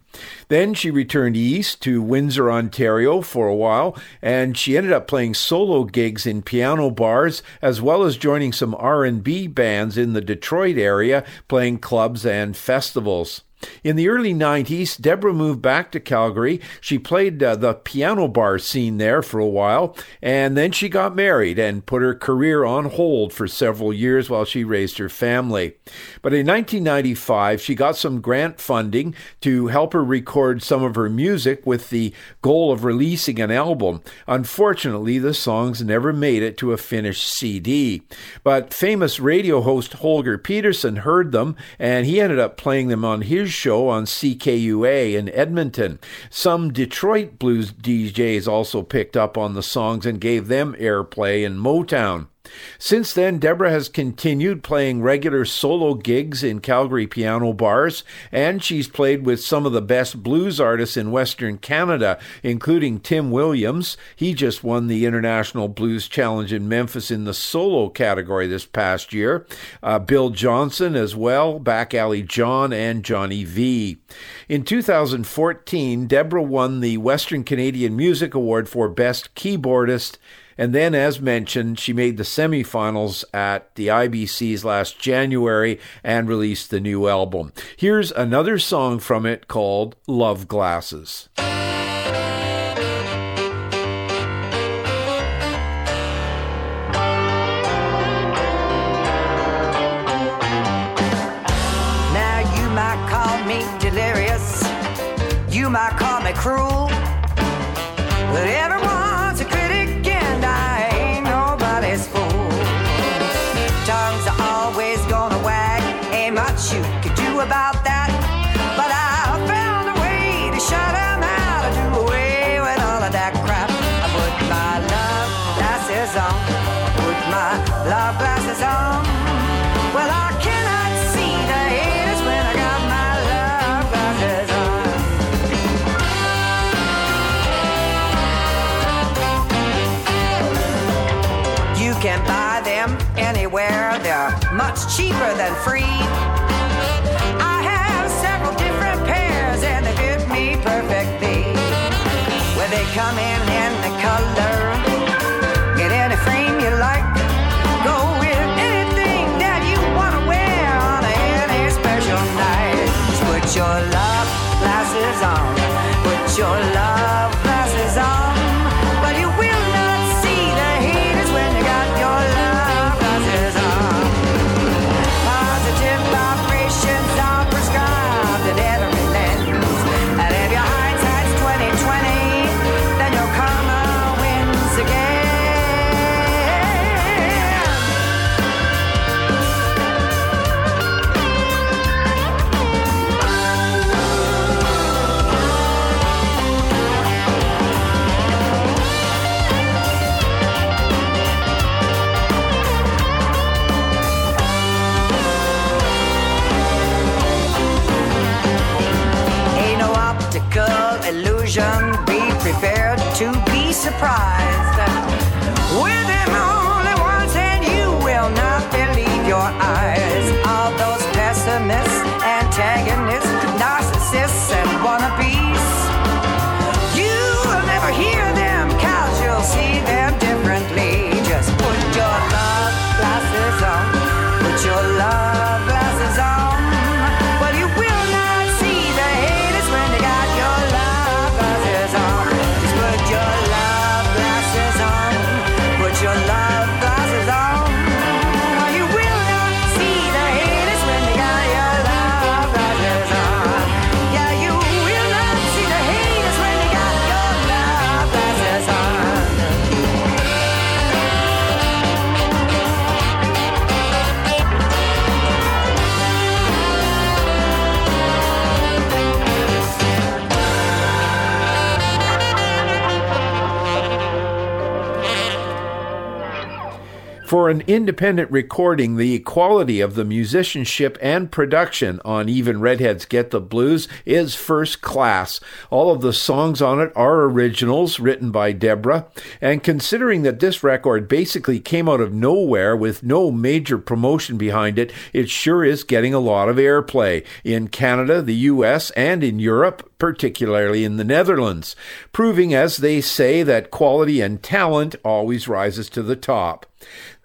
Then she returned east to Windsor, Ontario for a while, and she ended up playing solo gigs in piano bars as well as joining some R&B bands in the Detroit area, playing clubs and festivals. In the early 90s, Debra moved back to Calgary. She played uh, the piano bar scene there for a while, and then she got married and put her career on hold for several years while she raised her family. But in 1995, she got some grant funding to help her record some of her music with the goal of releasing an album. Unfortunately, the songs never made it to a finished CD. But famous radio host Holger Petersen heard them, and he ended up playing them on his show on CKUA in Edmonton. Some Detroit blues DJs also picked up on the songs and gave them airplay in Motown. Since then, Debra has continued playing regular solo gigs in Calgary piano bars, and she's played with some of the best blues artists in Western Canada, including Tim Williams. He just won the International Blues Challenge in Memphis in the solo category this past year. Uh, Bill Johnson as well, Back Alley John, and Johnny V. In 2014, Debra won the Western Canadian Music Award for Best Keyboardist. And then, as mentioned, she made the semifinals at the IBCs last January and released the new album. Here's another song from it called Love Glasses. For an independent recording, the quality of the musicianship and production on Even Redheads Get the Blues is first class. All of the songs on it are originals written by Debra, and considering that this record basically came out of nowhere with no major promotion behind it, it sure is getting a lot of airplay in Canada, the US, and in Europe, particularly in the Netherlands, proving, as they say, that quality and talent always rises to the top.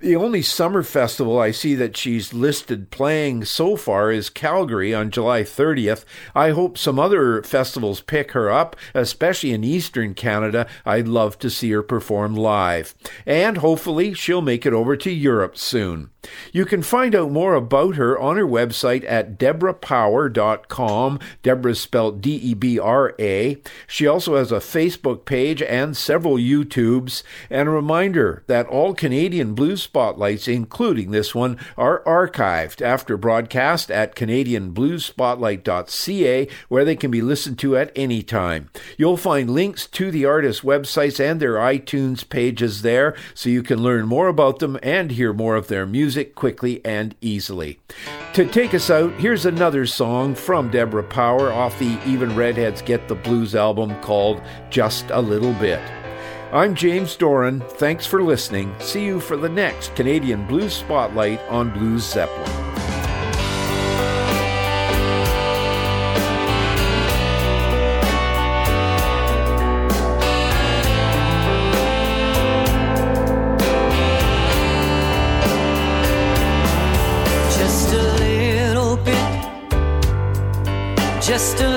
The only summer festival I see that she's listed playing so far is Calgary on July 30th. I hope some other festivals pick her up, especially in Eastern Canada. I'd love to see her perform live. And hopefully she'll make it over to Europe soon. You can find out more about her on her website at debrapower.com. Debra is spelled D E B R A. She also has a Facebook page and several YouTubes. And a reminder that all Canadian blues spotlights, including this one, are archived after broadcast at CanadianBluesSpotlight.ca, where they can be listened to at any time. You'll find links to the artists' websites and their iTunes pages there, so you can learn more about them and hear more of their music quickly and easily. To take us out, here's another song from Debra Power off the Even Redheads Get the Blues album called Just a Little Bit. I'm James Doran. Thanks for listening. See you for the next Canadian Blues Spotlight on Blues Zeppelin.
Just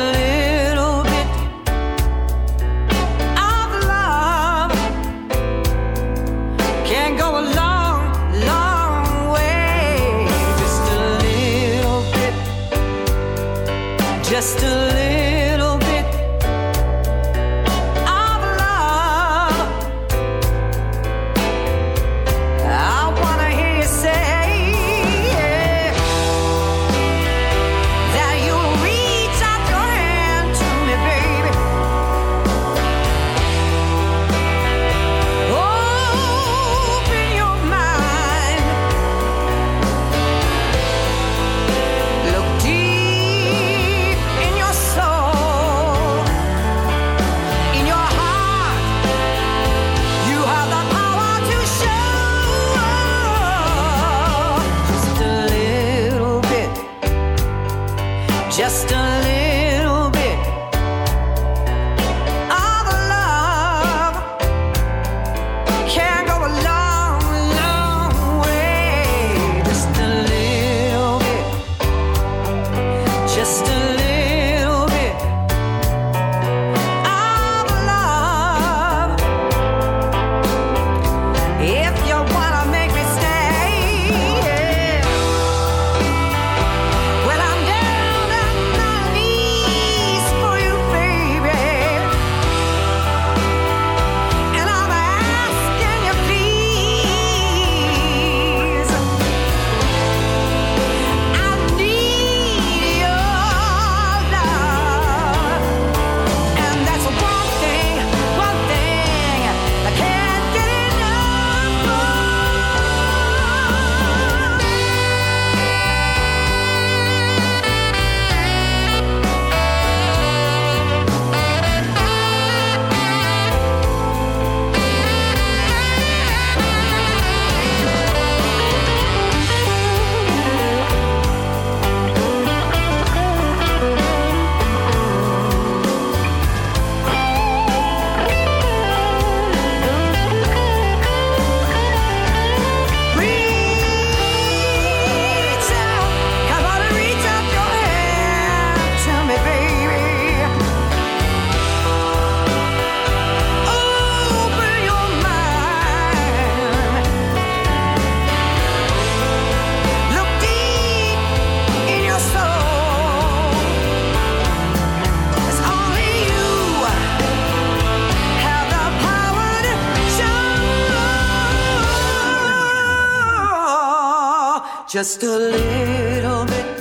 just a little bit.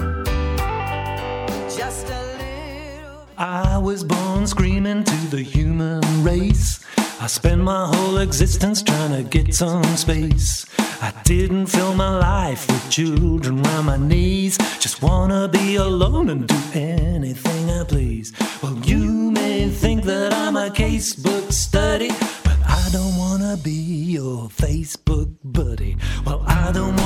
Just a little. I
was born screaming to the human race. I spent my whole existence trying to get some space. I didn't fill my life with children round my knees. Just wanna be alone and do anything I please. Well, you may think that I'm a casebook study, but I don't wanna be your Facebook buddy. Well, I don't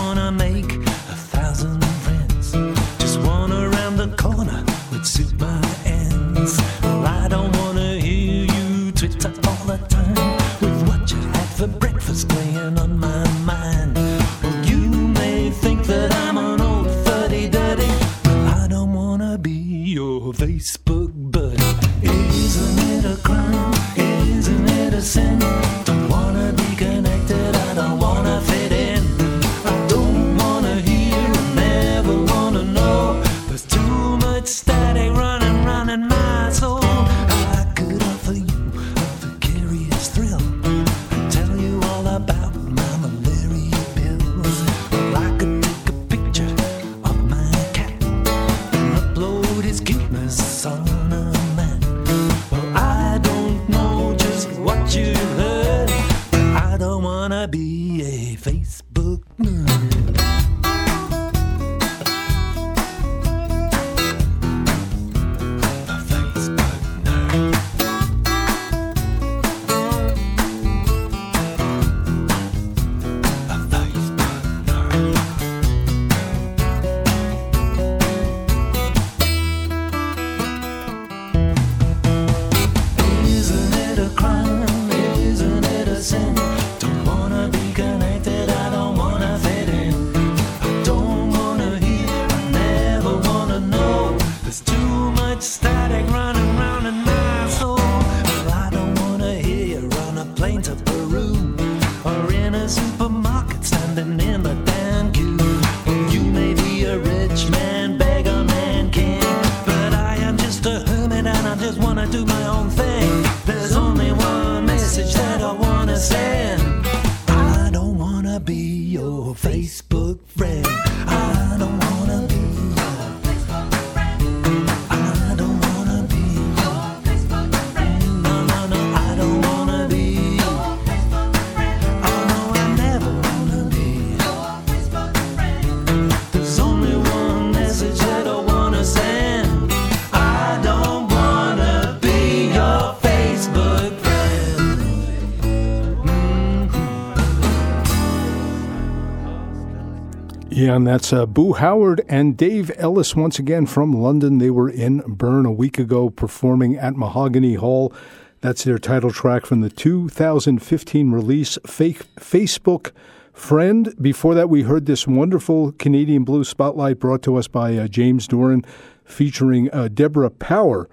Yeah, and that's uh, Boo Howard and Dave Ellis once again from London. They were in Bern a week ago performing at Mahogany Hall. That's their title track from the 2015 release, Fake Facebook Friend. Before that, we heard this wonderful Canadian blues spotlight brought to us by uh, James Doran featuring uh, Debra Power.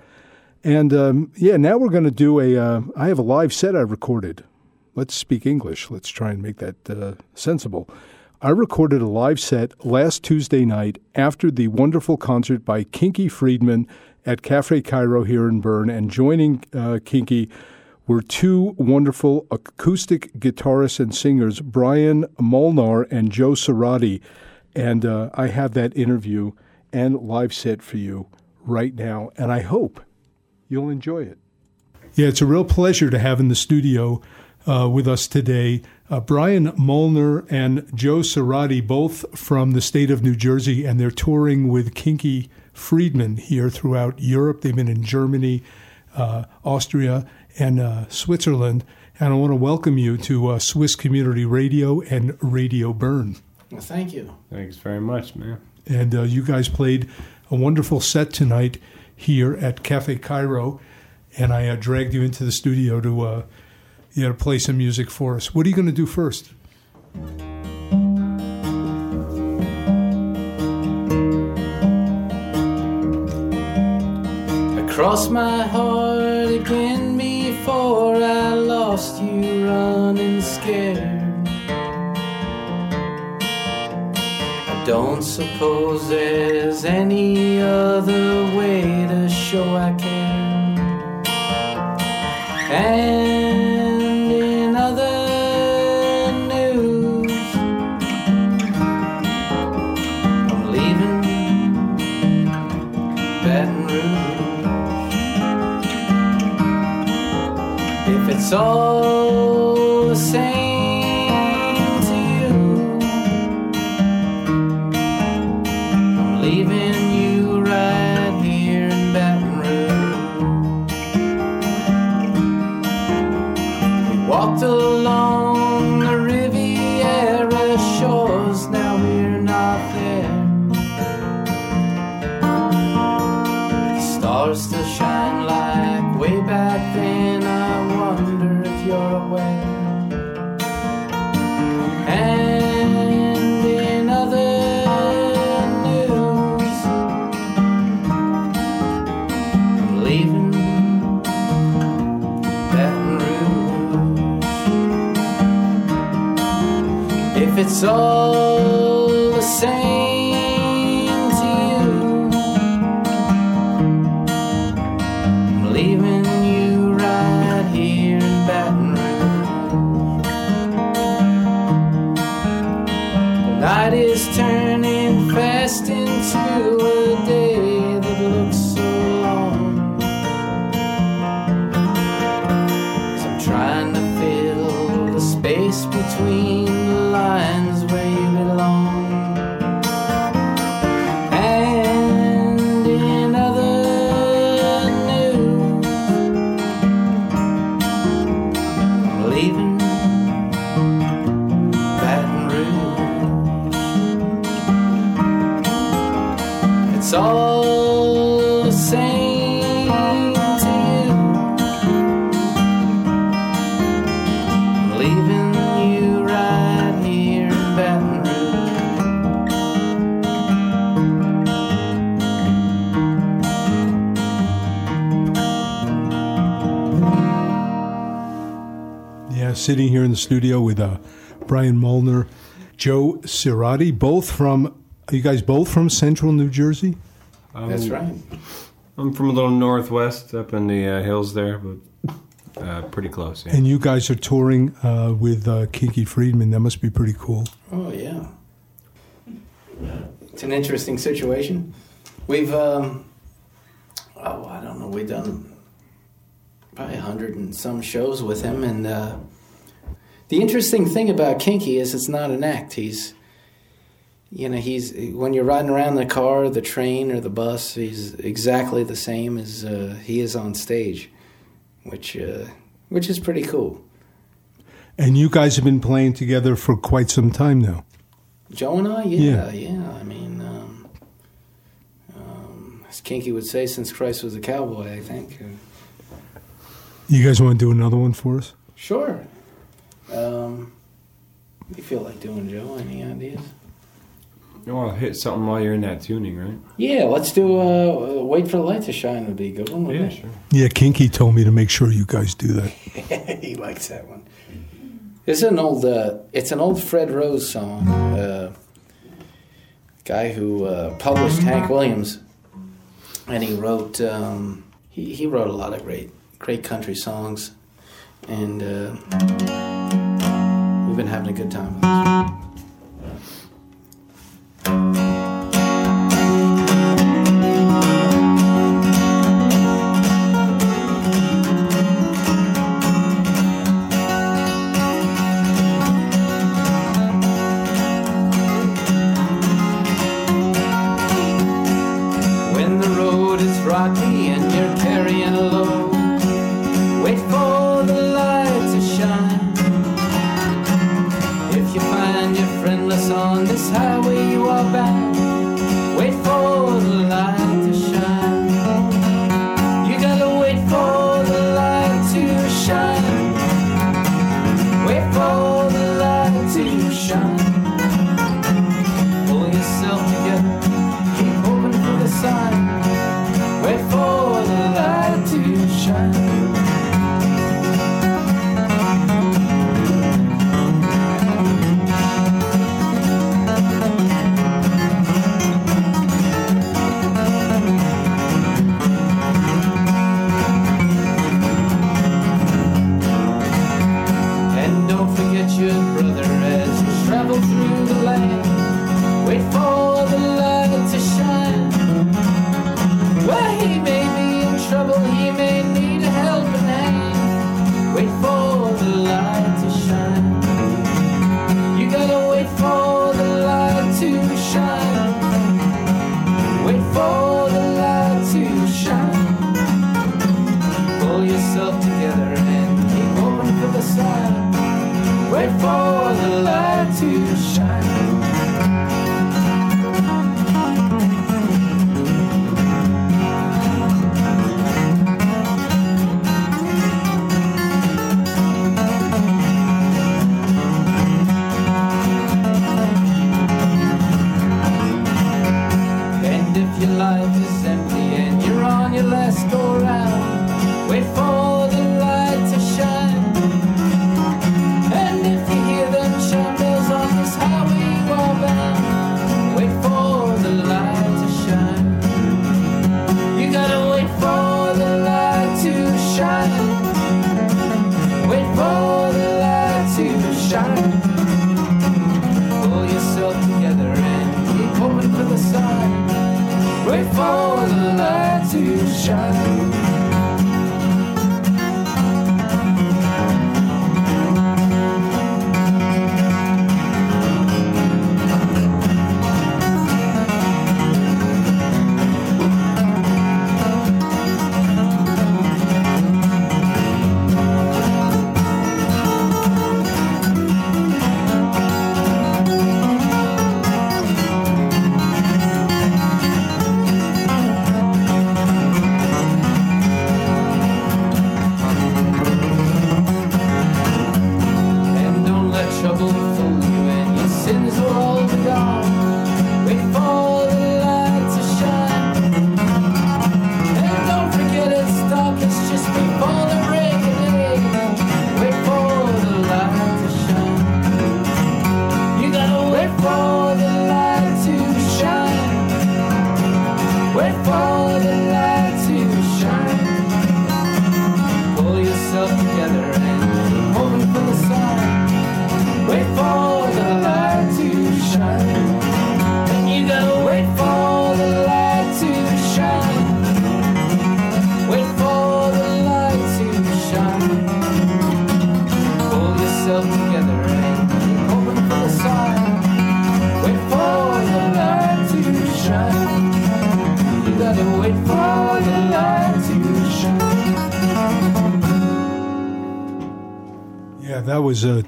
And um, yeah, now we're going to do a. Uh, I have a live set I recorded. Let's speak English. Let's try and make that uh, sensible. I recorded a live set last Tuesday night after the wonderful concert by Kinky Friedman at Cafe Cairo here in Bern. And joining uh, Kinky were two wonderful acoustic guitarists and singers, Brian Molnar and Joe Cerati. And uh, I have that interview and live set for you right now. And I hope you'll enjoy it. Yeah, it's a real pleasure to have in the studio uh, with us today uh, Brian Molnar and Joe Cerati, both from the state of New Jersey, and they're touring with Kinky Friedman here throughout Europe. They've been in Germany, uh, Austria, and uh, Switzerland. And I want to welcome you to uh, Swiss Community Radio and Radio Bern.
Well, thank you.
Thanks very much, man.
And uh, you guys played a wonderful set tonight here at Cafe Cairo, and I uh, dragged you into the studio to uh, you got to play some music for us. What are you going to do first?
I crossed my heart again before I lost you running scared. I don't suppose there's any other way to show I care. And If it's Rouge. Same to you. Leaving you right here in Baton Rouge.
Yeah, sitting here in the studio with uh, Brian Molnar, Joe Cerati, both from. Are you guys both from Central New Jersey?
Um,
That's right.
I'm from a little northwest, up in the uh, hills there, but uh, pretty close. Yeah.
And you guys are touring uh, with uh, Kinky Friedman. That must be pretty cool.
Oh yeah, it's an interesting situation. We've um, oh I don't know we've done probably a hundred and some shows with him, and uh, the interesting thing about Kinky is it's not an act. He's you know he's when you're riding around the car, the train, or the bus, he's exactly the same as uh, he is on stage, which uh, which is pretty cool.
And you guys have been playing together for quite some time now.
Joe and I, yeah,
Yeah.
yeah. I mean, um, um, as Kinky would say, since Christ was a cowboy, I think. Uh,
You guys want to do another one for us?
sure. Um, you feel like doing, Joe? Any ideas?
You want to hit something while you're in that tuning, right?
Yeah, let's do. Uh, Wait for the light to shine would be a good one.
Yeah,
wouldn't
sure.
Yeah, Kinky told me to make sure you guys do that.
he likes that one. It's an old. Uh, it's an old Fred Rose song. Uh, guy who uh, published Hank Williams, and he wrote. Um, he, he wrote a lot of great great country songs, and uh, we've been having a good time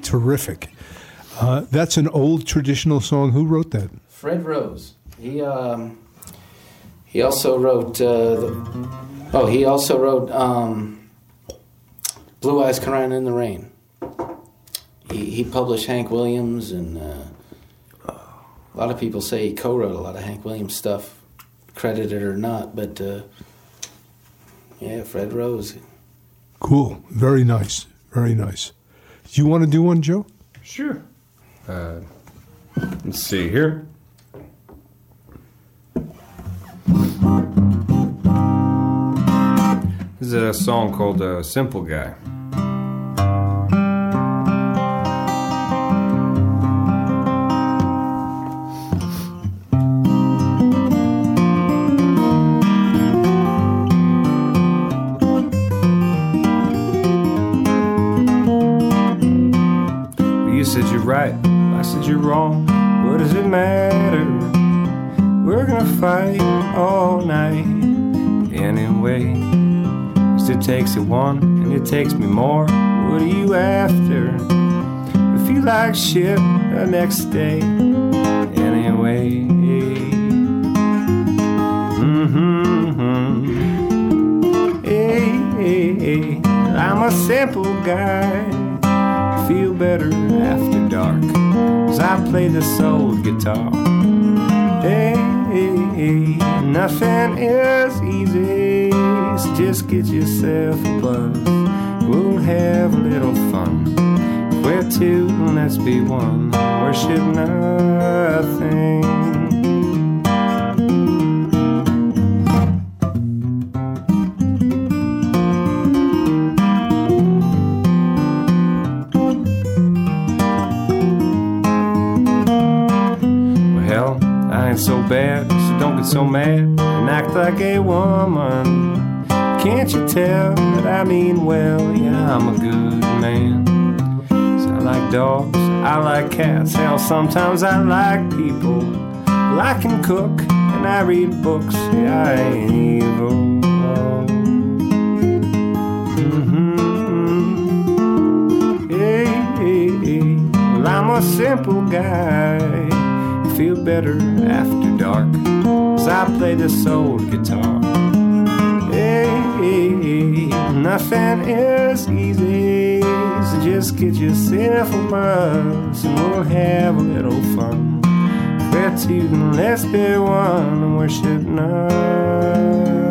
terrific. Uh, that's an old traditional song. Who wrote that?
Fred Rose. He um, he also wrote. Uh, the, oh, he also wrote um, "Blue Eyes Crying in the Rain." He he published Hank Williams, and uh, a lot of people say he co-wrote a lot of Hank Williams stuff, credited or not. But uh, yeah, Fred Rose.
Cool. Very nice. Very nice. Do you want to do one, Joe?
Sure. Uh, let's see here. This is a song called uh, Simple Guy. Takes it one and it takes me more. What are you after? I feel like shit the next day anyway. Mm-hmm. Hey. I'm a simple guy feel better after dark. Cause I play this old guitar. Hey, hey, hey, nothing is easy. Just get yourself a buzz. We'll have a little fun. If we're two, let's be one. Worship nothing. Well, hell, I ain't so bad, so don't get so mad and act like a woman. Can't you tell that I mean well? Yeah, I'm a good man. 'Cause I like dogs, I like cats, hell, sometimes I like people. Well, I can cook and I read books, yeah, I ain't evil. Mhm. Hey. Well, I'm a simple guy feel better after dark. As I play this old guitar. Nothing is easy. So just get yourself a buzz and we'll have a little fun. We're two, let's be one and worship nothing.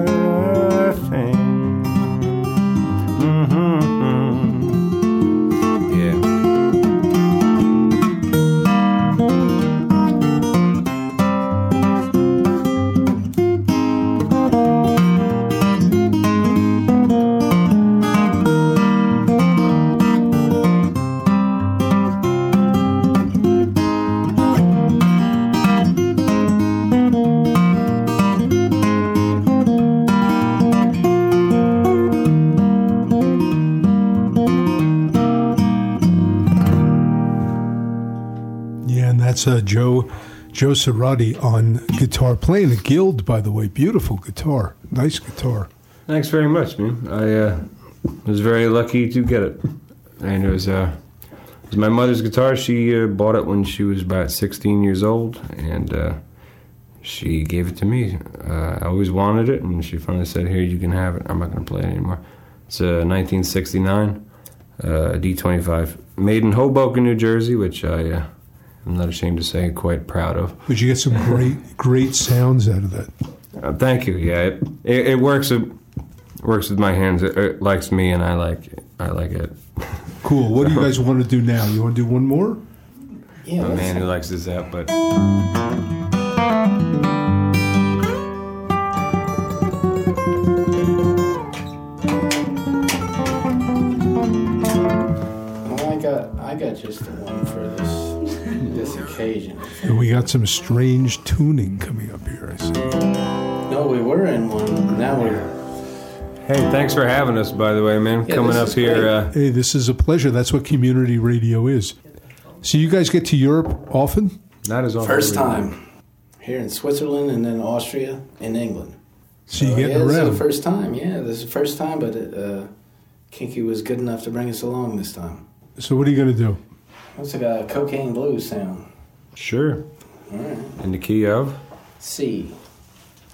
Joe Cerati on guitar, playing a Guild, by the way. Beautiful guitar, nice guitar.
Thanks very much, man. I uh, was very lucky to get it, and it was uh, it was my mother's guitar. She uh, bought it when she was about 16 years old, and uh, she gave it to me. Uh, I always wanted it, and she finally said, "Here, you can have it." I'm not going to play it anymore. It's a 1969 uh, D25, made in Hoboken, New Jersey, which I I'm not ashamed to say, quite proud of.
But you get some great great sounds out of that.
Uh, thank you. Yeah, it, it, it works. It works with my hands. It, it likes me, and I like it. I like it.
Cool. What do you guys want to do now? You want to do one more?
Yeah, a man who likes this app, but
I got I got just the one for this this occasion.
And we got some strange tuning coming up here. I see.
No, we were in one. Now we're
hey, thanks for having us. By the way, man,
Yeah,
coming up here. Uh,
Hey, this is a pleasure. That's what community radio is. So you guys get to Europe often?
Not as often.
first time here in Switzerland and then Austria and England.
So you
yeah,
getting
this is
around.
the first time. Yeah, this is the first time, but uh, Kinky was good enough to bring us along this time.
So what are you going to do?
What's like a cocaine blues sound?
Sure.
All right.
In the key of
C.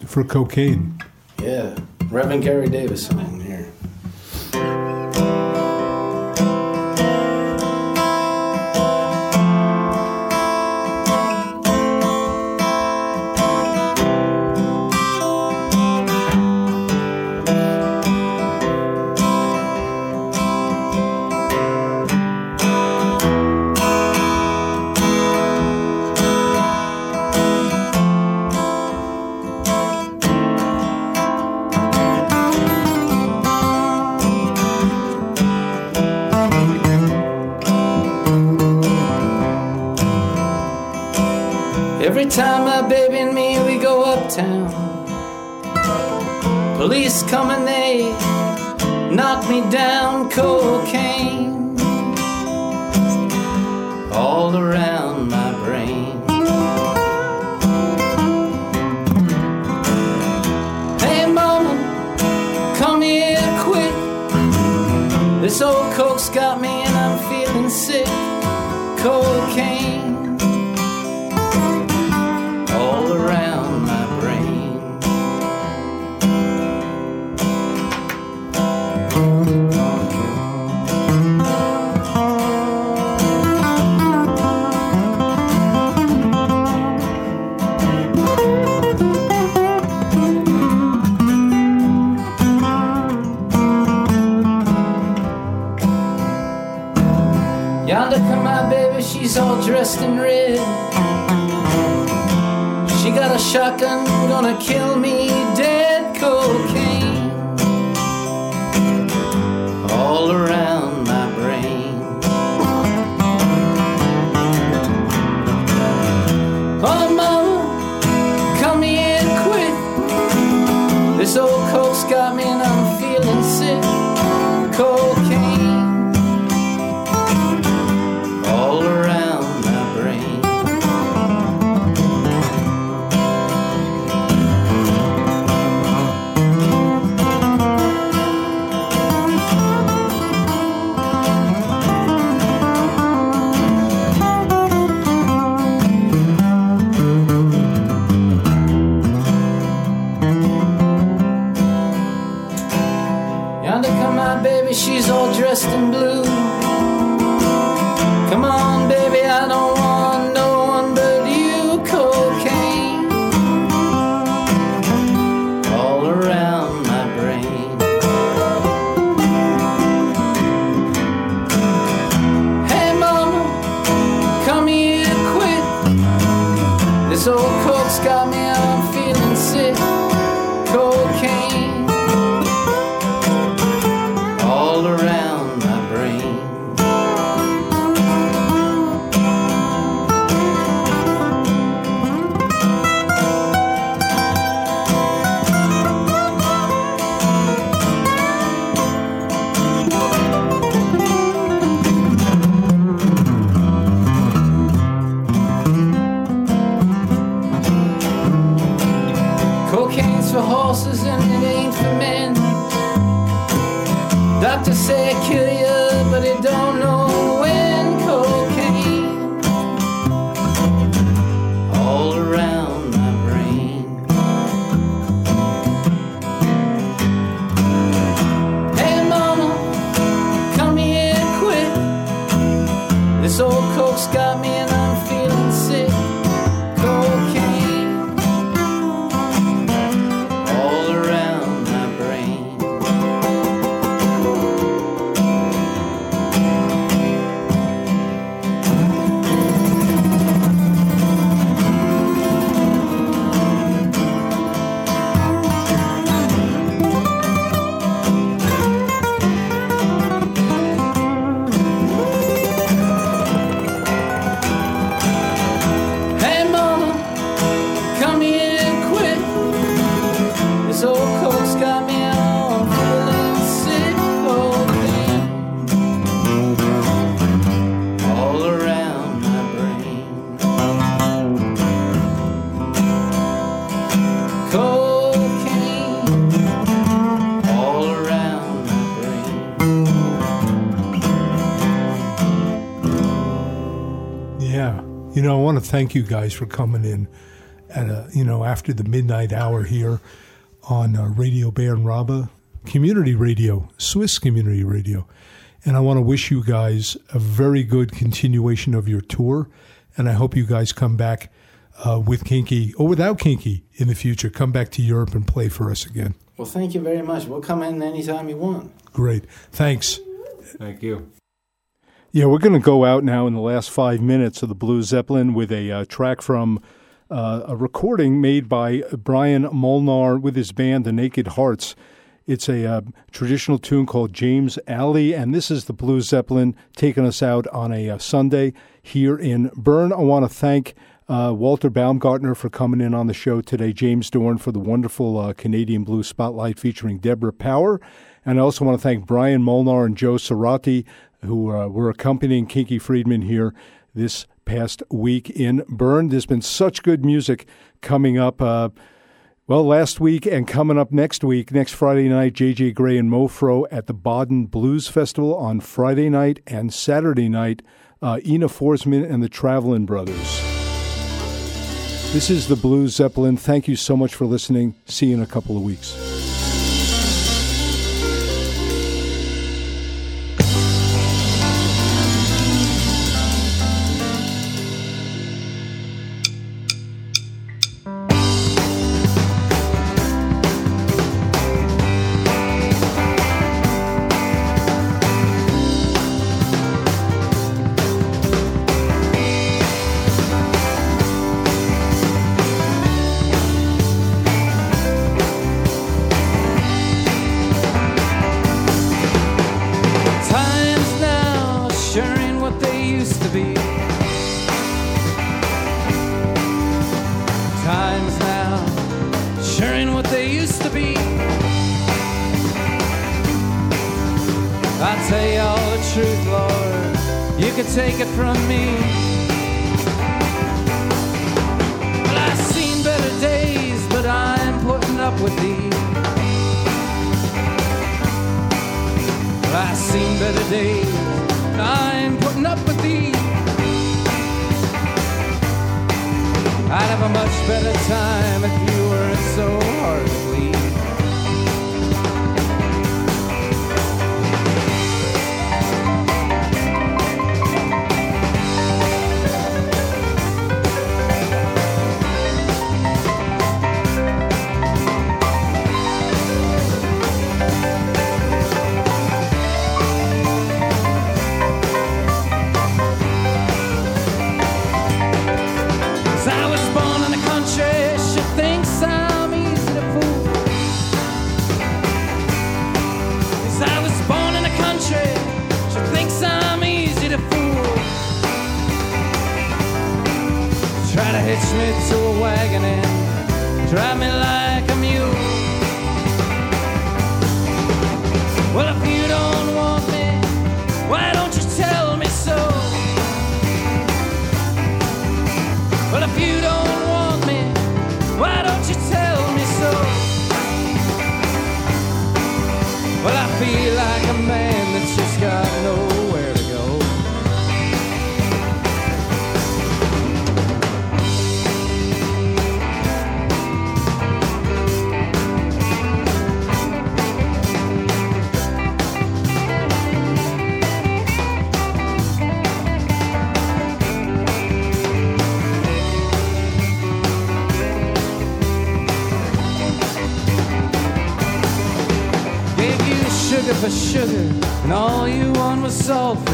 For cocaine.
Yeah, Reverend Gary Davis Every time my baby and me we go uptown, police come and they knock me down. Cocaine shotgun, gonna kill me
want to thank you guys for coming in at a, you know, after the midnight hour here on uh, Radio Bern Rabe, community radio, Swiss community radio. And I want to wish you guys a very good continuation of your tour. And I hope you guys come back uh, with Kinky or without Kinky in the future. Come back to Europe and play for us again.
Well, thank you very much. We'll come in anytime you want.
Great. Thanks.
Thank you.
Yeah, we're going to go out now in the last five minutes of the Blue Zeppelin with a uh, track from uh, a recording made by Brian Molnar with his band, The Naked Hearts. It's a uh, traditional tune called James Alley, and this is the Blue Zeppelin taking us out on a uh, Sunday here in Bern. I want to thank uh, Walter Baumgartner for coming in on the show today, James Doran for the wonderful uh, Canadian Blue Spotlight featuring Debra Power. And I also want to thank Brian Molnar and Joe Cerati, who uh, were accompanying Kinky Friedman here this past week in Bern. There's been such good music coming up. Uh, well, last week and coming up next week, next Friday night, JJ Grey and Mofro at the Baden Blues Festival on Friday night and Saturday night, uh, Ina Forsman and the Travelin' Brothers. This is the Blues Zeppelin. Thank you so much for listening. See you in a couple of weeks.
Want